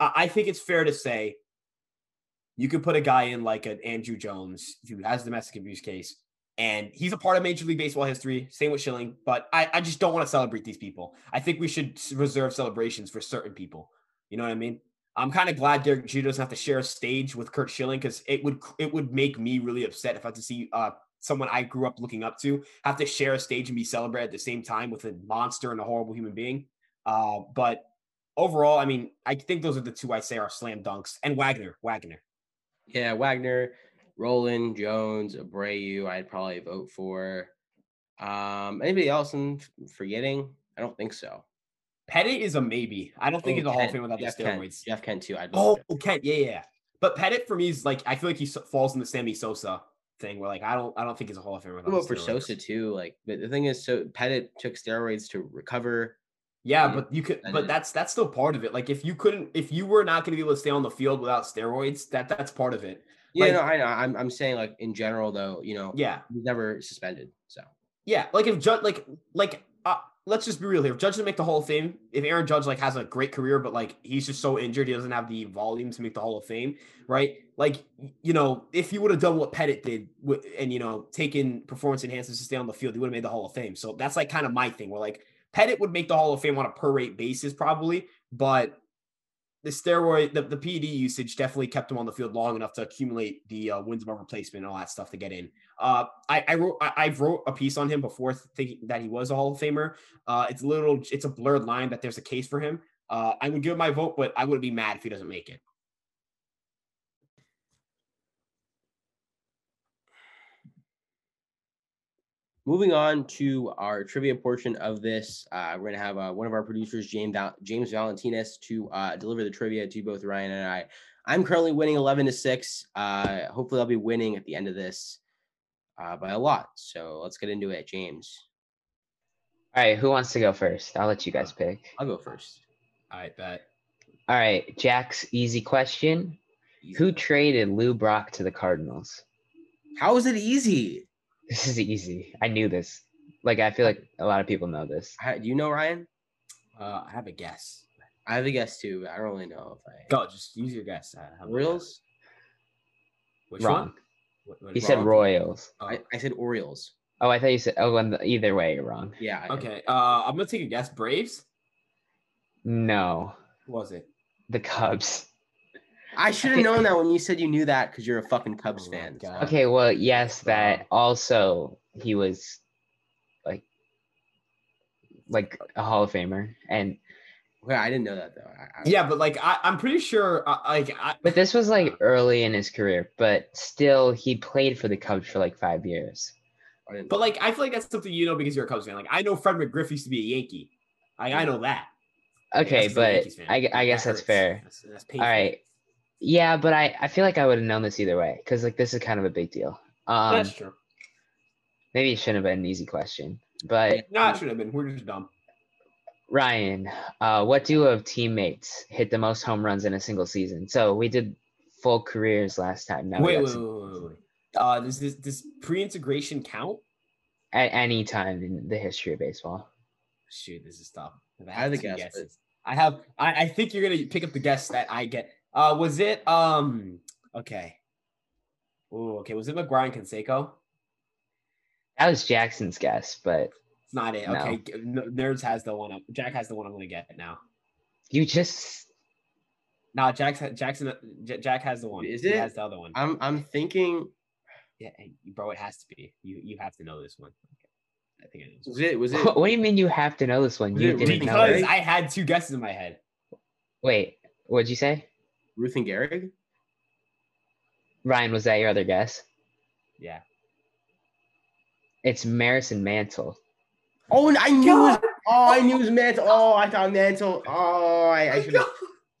I, I think it's fair to say you could put a guy in like an Andruw Jones who has a domestic abuse case, and he's a part of Major League Baseball history. Same with Schilling, but I, I just don't want to celebrate these people. I think we should reserve celebrations for certain people. You know what I mean? I'm kind of glad Derek Jeter doesn't have to share a stage with Curt Schilling because it would it would make me really upset if I had to see uh someone I grew up looking up to have to share a stage and be celebrated at the same time with a monster and a horrible human being. Uh, but overall, I mean, I think those are the two I say are slam dunks and Wagner. Wagner. Yeah, Wagner, Rolen, Jones, Abreu, I'd probably vote for. Um, anybody else I'm forgetting? I don't think so. Pettitte is a maybe. I don't think Oh, he's a Hall of Fame without Jeff the Kent, steroids. Jeff Kent too. I'd Oh. Kent, yeah, yeah. yeah. But Pettitte for me is like I feel like he falls in the Sammy Sosa thing where like I don't I don't think he's a Hall of Famer without vote for. Sosa too. Like, but the thing is, so Pettitte took steroids to recover. Yeah, but you could, but that's that's still part of it. Like if you couldn't, if you were not going to be able to stay on the field without steroids, that that's part of it. Yeah, Like- no, I know. I'm I'm saying like in general though, you know, Yeah, he's never suspended. So yeah. Like if Judge, like like uh, let's just be real here. Judge doesn't make the Hall of Fame, if Aaron Judge like has a great career, but like he's just so injured, he doesn't have the volume to make the Hall of Fame, right? Like you know, if he would have done what Pettitte did and you know taken performance enhancers to stay on the field, he would have made the Hall of Fame. So that's like kind of my thing. Where like Pettitte would make the Hall of Fame on a per rate basis probably, but the steroid, the, the PED usage definitely kept him on the field long enough to accumulate the uh, wins above replacement and all that stuff to get in. Uh, I, I wrote I, I wrote a piece on him before thinking that he was a Hall of Famer. Uh, it's a little it's a blurred line that there's a case for him. Uh, I would give my vote, but I wouldn't be mad if he doesn't make it. Moving on to our trivia portion of this, uh, we're gonna have uh, one of our producers, James Val- James Valentines, to uh, deliver the trivia to both Ryan and I. I'm currently winning 11 to six. Uh, hopefully, I'll be winning at the end of this uh, by a lot. So let's get into it, James. All right, who wants to go first? I'll let you guys pick. I'll go first. I bet. All right, Jack's easy question. Easy. Who traded Lou Brock to the Cardinals? How is it easy? This is easy. I knew this. Like I feel like a lot of people know this. How- Do you know Ryan? Uh, I have a guess. I have a guess too, but I don't really know if I. Go, just use your guess. I have a guess. Orioles? Which Wrong. one? What- what He is said? Royals. Oh, I, I said Orioles. Oh, I thought you said. Oh, and the, either way, you're wrong. Yeah. I- okay. Uh, I'm gonna take a guess. Braves. No, Who was it? the Cubs. I should have known that when you said you knew that because you're a fucking Cubs Oh fan. God. Okay, well, yes, that also he was like like a Hall of Famer, and Okay, I didn't know that though. I, I- Yeah, but like I, I'm pretty sure. Uh, like I, but this was like early in his career, but still he played for the Cubs for like five years. But like, I feel like that's something you know because you're a Cubs fan. Like, I know Fred McGriff used to be a Yankee. Like, I know that. Okay, I'm but I, I guess that that's fair. That's, that's All painful. right, yeah, but I I feel like I would have known this either way because like this is kind of a big deal. Um, that's true. maybe it shouldn't have been an easy question, but No, it should have been. We're just dumb. Ryan, uh, what duo of teammates hit the most home runs in a single season? So we did full careers last time. Now wait, wait, some- wait, wait, wait, wait. Uh, does this this pre-integration count? at any time in the history of baseball. Shoot, this is tough. If I have a two guess, guesses. I have. I, I think you're gonna pick up the guess that I get. Uh, was it um? Okay. Oh, okay. Was it McGwire and Canseco? That was Jackson's guess, but It's not it. No. Okay. g- N- Nerds has the one. Up. Jack has the one. I'm gonna get now. you just No, Jack's, Jackson. J- Jack has the one. Is He it? has the other one. I'm I'm thinking Yeah, bro, it has to be. You you have to know this one. I think it is. was it was it what do you mean you have to know this one? Was You it didn't know Because. I had two guesses in my head. Wait, what'd you say? Ruth and Gehrig? Ryan, was that your other guess? Yeah. It's Maris and Mantle. Oh, and I knew. It was, oh, I knew it was Mantle. Oh, I thought Mantle. Oh, I, I should have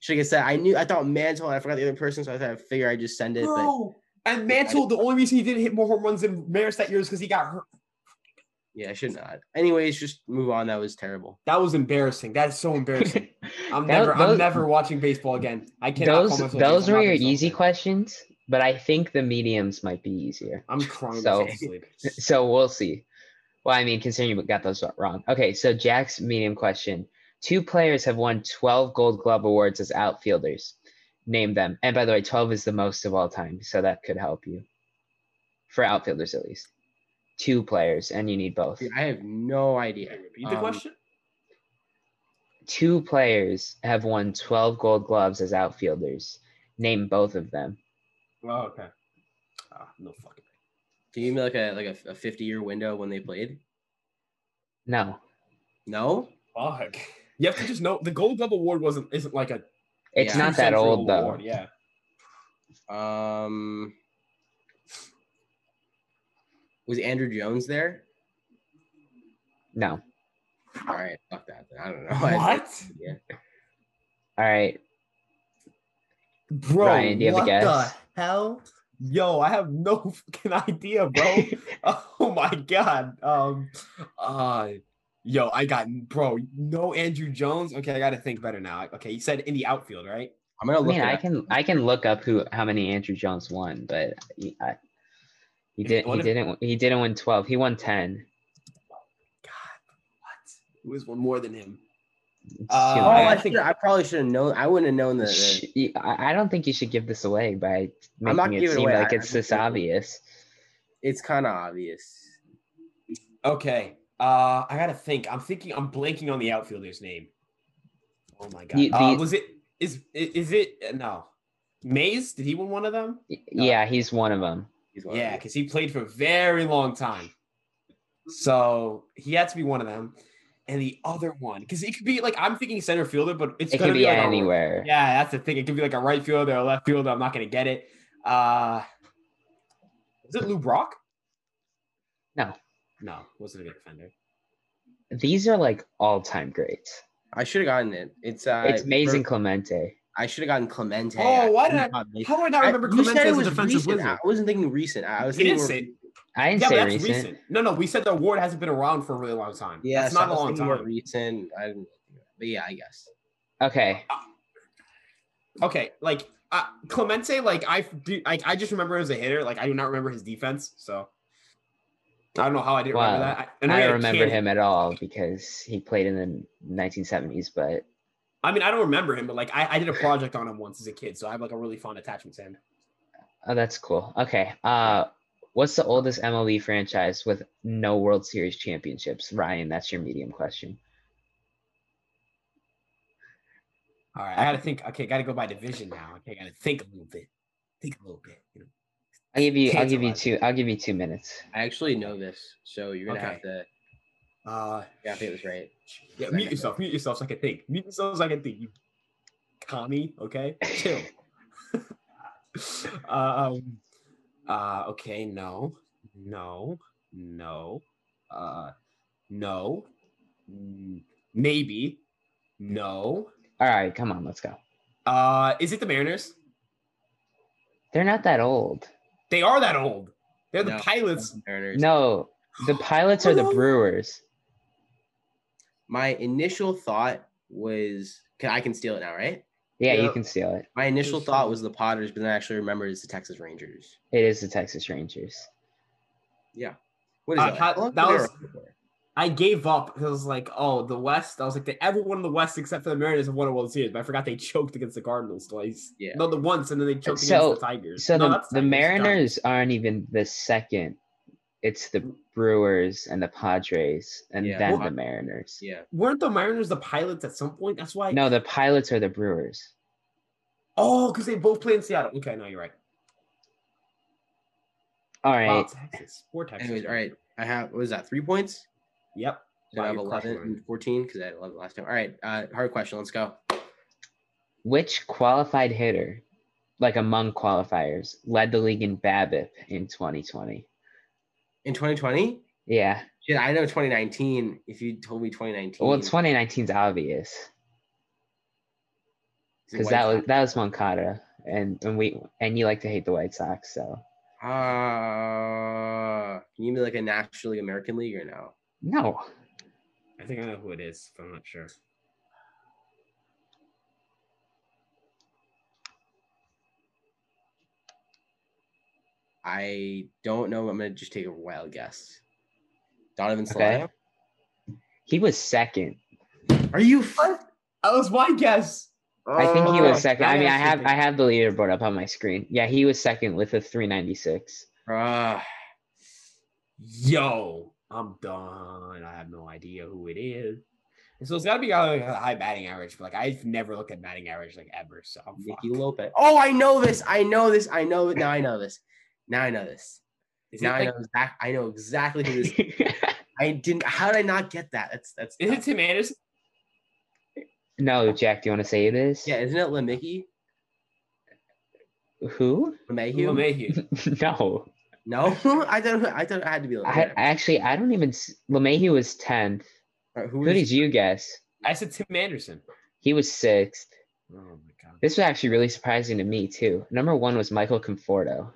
should have said I knew. I thought Mantle. and I forgot the other person, so I thought I figure I just send it. But Bro. And Mantle, the only reason he didn't hit more home runs than Maris that year is because he got hurt. yeah, I should not. Anyways, just move on. That was terrible. That was embarrassing. That is so embarrassing. [LAUGHS] I'm That- never, I'm never watching baseball again. I cannot. call Those myself those I'm were your easy fan. questions, but I think the mediums might be easier. I'm crying So- myself to sleep. So we'll see. Well, I mean, considering you got those wrong. Okay, so Jack's medium question. Two players have won 12 Gold Glove awards as outfielders. Name them. And by the way, 12 is the most of all time, so that could help you. For outfielders, at least. Two players, and you need both. Dude, I have no idea. Repeat the Um, question. Two players have won 12 Gold Gloves as outfielders. Name both of them. Oh, okay. Ah, no fucking. Can you give me like a like a, a 50 year window when they played? No, No. Fuck. You have to just know the Gold Glove Award wasn't isn't like a it's Yeah. not that central old, though. award, Yeah. Um. Was Andruw Jones there? No. All right, fuck that. Then. I don't know. [LAUGHS] I What? idea. All right. Bro, Ryan, do you have a what guess? the hell? Yo, I have no [LAUGHS] fucking idea, bro. [LAUGHS] oh my god. Um uh yo, I got bro, no Andruw Jones. Okay, I gotta think better now. Okay, you said in the outfield, right? I'm gonna I look. mean, it I up. can I can look up who how many Andruw Jones won, but he, I, he did what he didn't he didn't win 12. He won 10. God, what? Who is one more than him? Uh, Oh. I, I think- I probably should have known. I wouldn't have known the. the Sh- I I don't think you should give this away by I'm not making it giving it seem away. like I- it's I this obvious. it's kind of obvious. Okay. Uh I gotta think. I'm thinking I'm blanking on the outfielder's name. Oh my god. You- uh, was it is is it uh, no. Mays? Did he win one of them? Y- Yeah, he's one of them. One Yeah, because he played for a very long time. So he had to be one of them. And the other one, because it could be like I'm thinking center fielder, but it's It gonna could be like a- anywhere. yeah, that's the thing. It could be like a right fielder, a left fielder. I'm not gonna get it. Uh is it Lou Brock? No. No, wasn't a good defender. These are like all-time greats. I should have gotten it. It's uh. it's Mays for- Clemente. I should have gotten Clemente. Oh, why did I- thought How do I not remember you said Clemente it as a was defensive recent. wizard? I wasn't thinking recent. I was He thinking didn't say I didn't Yeah, but say that's recent. recent. No, no, we said the award hasn't been around for a really long time. Yeah, it's so not I a was long thinking more time. recent. I didn't. But yeah, I guess. Okay. Okay, like uh, Clemente, like I do, like I just remember him as a hitter. Like I do not remember his defense. So I don't know how I didn't Wow. remember that. I, I know he don't remember him at all because he played in the 1970s, but I mean, I don't remember him, but like I, I did a project on him once as a kid, so I have like a really fond attachment to him. oh, that's cool. Okay. Uh, what's the oldest MLB franchise with no World Series championships? Ryan, that's your medium question. All right, I gotta think. Okay, gotta go by division now. Okay, gotta think a little bit. Think a little bit. You know. I'll give you. I'll give you two. I'll give you two minutes. I actually know this, so you're gonna Okay. have to. Uh, yeah, have to get this right. yeah, mute yourself. Mute yourself so I can think. Mute yourself so I can think. You commie, okay? Chill. [LAUGHS] um. Uh. Okay. No. No. No. Uh. No. Maybe. No. All right, come on, let's go. Uh. Is it the Mariners? They're not that old. They are that old. They're the No. pilots. Mariners. No, the [GASPS] pilots are the Brewers. My initial thought was, can I can steal it now, right? Yeah, you Yeah. can steal it. My initial Just- thought was the Padres, but then I actually remembered it's the Texas Rangers. It is the Texas Rangers. Yeah. What is Uh, that? how- How that was- I gave up because I was like, oh, the West. I was like, everyone in the West except for the Mariners have won a World Series, but I forgot they choked against the Cardinals twice. Yeah. No, the once, and then they choked So- against the Tigers. So No, the, the Tigers, Mariners aren't even the second. It's the Brewers and the Padres, and Yeah. then Well, the Mariners. Yeah. Weren't the Mariners the pilots at some point? That's why. No, the pilots are the Brewers. Oh, because they both play in Seattle. Okay, no, you're right. All right. Wow, Texas. Four Texas. Anyways, all right. I have what is that? Three points. Yep. So I have 11 and 14 because I had 11 last time. All right. Uh, hard question. Let's go. Which qualified hitter, like among qualifiers, led the league in BABIP in 2020? In 2020? Yeah. Shit, I know 2019. If you told me 2019. Well, 2019 is obvious because White that was that was Moncada, and and we and you like to hate the White Sox, so Uh, can you give me like a National League, American League, or no? no. I think I know who it is, but I'm not sure. I don't know. I'm gonna just take a wild guess. Donovan Okay. Solano. He was second. Are you? F- That was my guess. I think he Oh, was second. I mean, I have think- I have the leaderboard up on my screen. Yeah, he was second with a 396. Ah, Yo, I'm done. I have no idea who it is. And so it's got to be like a high batting average. But like I've never looked at batting average like ever. So I'm Nicky. Lopez. Oh, I know this. I know this. I know it. Now I know this. Now I know this. Is Now I like, know exact. I know exactly who this. [LAUGHS] I didn't. How did I not get that? That's that's. is it Tim Anderson? no, Jack, do you want to say this? Yeah, isn't it LeMickey? Who? LeMahieu? LeMahieu. [LAUGHS] no. No, [LAUGHS] I thought I thought it had to be. I, I actually I don't even. s- LeMahieu was 10th. All right, who Who was- did you guess? I said Tim Anderson. He was sixth. Oh my god. This was actually really surprising to me too. Number one was Michael Conforto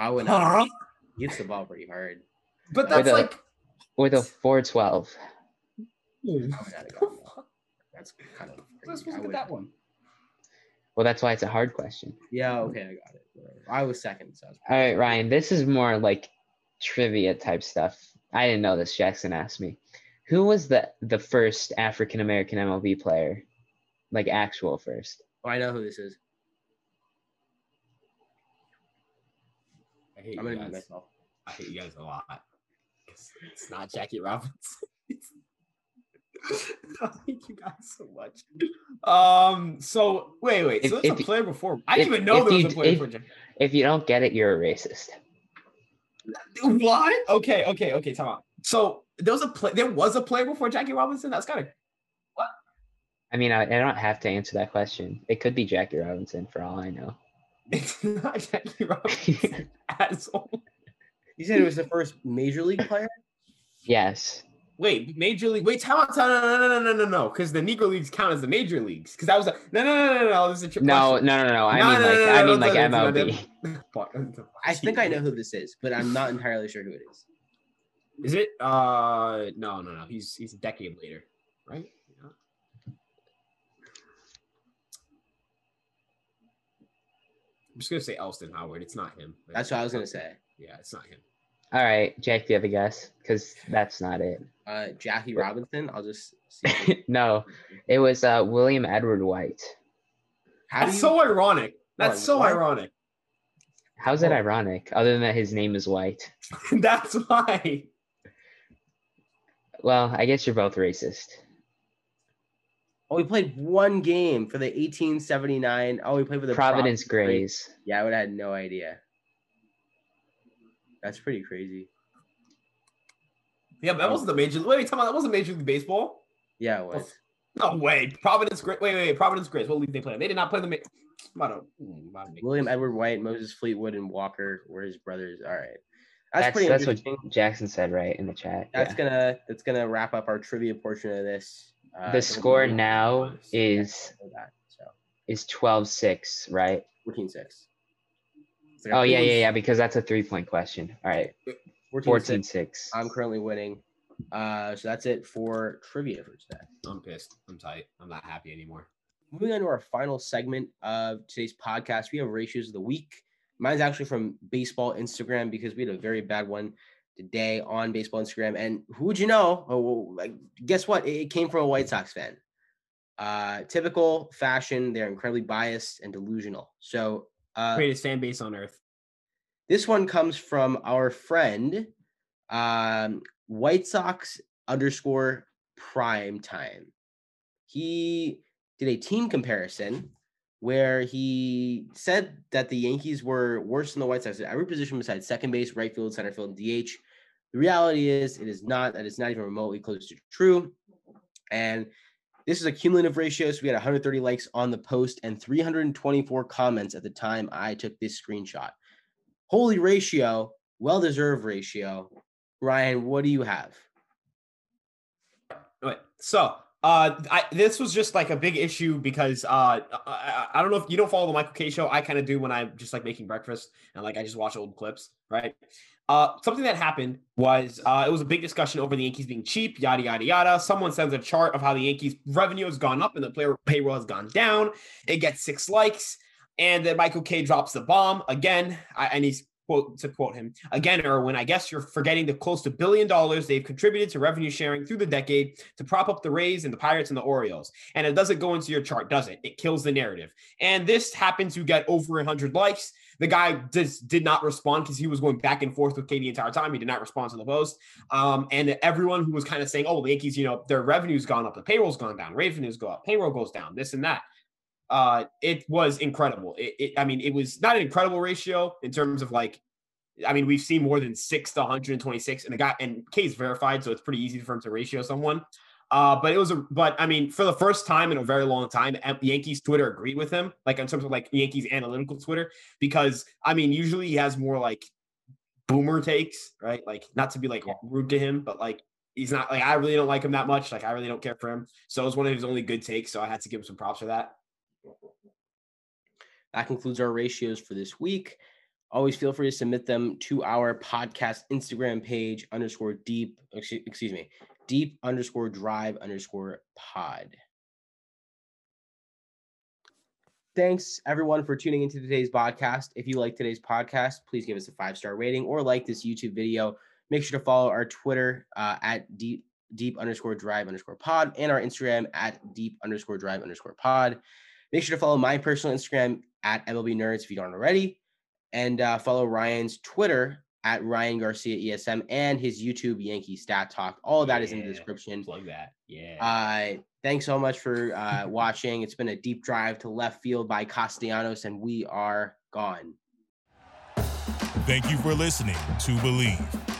I would Huh? not. He hits the ball pretty hard. But With that's a- like. with a 412. I would not hmm. have gone that. That's kind of. Let's crazy. I look at would- that one. Well, that's why it's a hard question. Yeah. Okay, I got it. I was second, so. I was All right, Ryan, this is more like trivia type stuff. I didn't know this. Jackson asked me. Who was the the first African American MLB player? Like actual first. Oh, I know who this is. I hate I'm you guys. myself. I hate you guys a lot. It's not Jackie Robinson. [LAUGHS] [LAUGHS] I hate you guys so much. Um. So wait, wait. So If- there's a player before. I didn't if- even know there was you- a player before Jackie. If you don't get it, you're a racist. What? Okay. Okay. Okay. Time out. So there was a play. There was a player before Jackie Robinson. That's kind of. What? I mean, I, I don't have to answer that question. It could be Jackie Robinson for all I know. It's not Jackie Robinson. asshole. You said it was the first major league player. yes. Wait, major league. Wait, time out. Time, no, no, no, no, no, no, no. Because the Negro leagues count as the major leagues. Because that was a no, no, no, no, no. This is a trick No, question. no, no, no. I No, mean no, like no, no, I no, mean don't like do that, don't MLB. Fuck. I think I know who this is, but I'm not entirely sure who it is. Is it? Uh, no, no, no. He's he's a decade later, right? Yeah. I'm just gonna say Elston Howard. It's not him. That's what I was gonna say. Yeah, it's not him. All right, Jack, do you have a guess? Because that's not it. Uh, Jackie Robinson. I'll just see. [LAUGHS] no, it was uh, William Edward White. How That's you? so ironic. That's on, so what? ironic. How's that Oh. ironic? Other than that, his name is White. [LAUGHS] That's why. Well, I guess you're both racist. Oh, we played one game for the 1879. Oh, we played for the Providence Grays. Grays. Yeah, I would have had no idea. That's pretty crazy. Yeah, but that wasn't the major. League. Wait, tell me that wasn't Major League Baseball. Yeah, it was. No way. Providence Grays. Wait, wait, wait. Providence Grays. What league they play? They did not play the. Ma- About a, about a- William Edward White, Moses Fleetwood, and Walker were his brothers. All right, that's, That's pretty that's what interesting. Jackson said right in the chat. That's yeah. gonna that's gonna wrap up our trivia portion of this. Uh, The score we'll- now is that, so is 12-6, right? 14 6. Oh yeah, yeah, yeah, because that's a three-point question. All right, 14 14-6. I'm currently winning. Uh, so that's it for trivia for today. I'm pissed. I'm tight. I'm not happy anymore. Moving on to our final segment of today's podcast, we have ratios of the week. Mine's actually from baseball Instagram because we had a very bad one today on baseball Instagram. And who would you know? Oh, well, guess what? It it came from a White Sox fan. Uh, typical fashion. They're incredibly biased and delusional. So uh, Greatest fan base on earth. this one comes from our friend, um, White Sox underscore prime time. He did a team comparison where he said that the Yankees were worse than the White Sox at every position besides second base, right field, center field, and DH. The reality is, it is not. That is not even remotely close to true. And this is a cumulative ratio. So we had 130 likes on the post and 324 comments at the time I took this screenshot. Holy ratio, well deserved ratio. Ryan, what do you have? Wait, so uh, I, this was just like a big issue because uh, I, I, don't know if you don't follow the Michael Kay show. I kind of do when I'm just like making breakfast and like I just watch old clips, right? Uh, something that happened was uh, it was a big discussion over the Yankees being cheap, yada yada yada. Someone sends a chart of how the Yankees revenue has gone up and the player payroll has gone down. It gets six likes, and then Michael Kay drops the bomb again, and he's quote to quote him again, Erwin. I guess you're forgetting the close to billion dollars they've contributed to revenue sharing through the decade to prop up the Rays and the Pirates and the Orioles. And it doesn't go into your chart, does it? It kills the narrative. And this happened to get over 100 likes. The guy just did not respond because he was going back and forth with Katie the entire time. He did not respond to the post. Um, and everyone who was kind of saying, "Oh, the Yankees, you know, their revenue's gone up, the payroll's gone down, revenues go up, payroll goes down, this and that." Uh, it was incredible. It, it, I mean, it was not an incredible ratio in terms of like I mean, we've seen more than six to 126, and the guy and Kay's verified, so it's pretty easy for him to ratio someone. Uh, but it was a, but I mean, for the first time in a very long time, Yankees Twitter agreed with him, like in terms of like Yankees analytical Twitter, because I mean, usually he has more like boomer takes, right? Like not to be like rude to him, but like he's not like I really don't like him that much. Like I really don't care for him. So it was one of his only good takes. So I had to give him some props for that. That concludes our ratios for this week. Always feel free to submit them to our podcast Instagram page underscore deep, excuse me, deep underscore drive underscore pod. Thanks everyone for tuning into today's podcast. If you like today's podcast, please give us a five star rating or like this YouTube video. Make sure to follow our Twitter uh, at deep deep underscore drive underscore pod and our Instagram at deep underscore drive underscore pod. Make sure to follow my personal Instagram at MLB Nerds if you don't already, and uh, follow Ryan's Twitter at Ryan Garcia ESM and his YouTube Yankee Stat Talk. All of that yeah, is in the description. Plug that. Yeah. Uh, thanks so much for uh, [LAUGHS] watching. It's been a deep drive to left field by Castellanos, and we are gone. Thank you for listening to Bleav.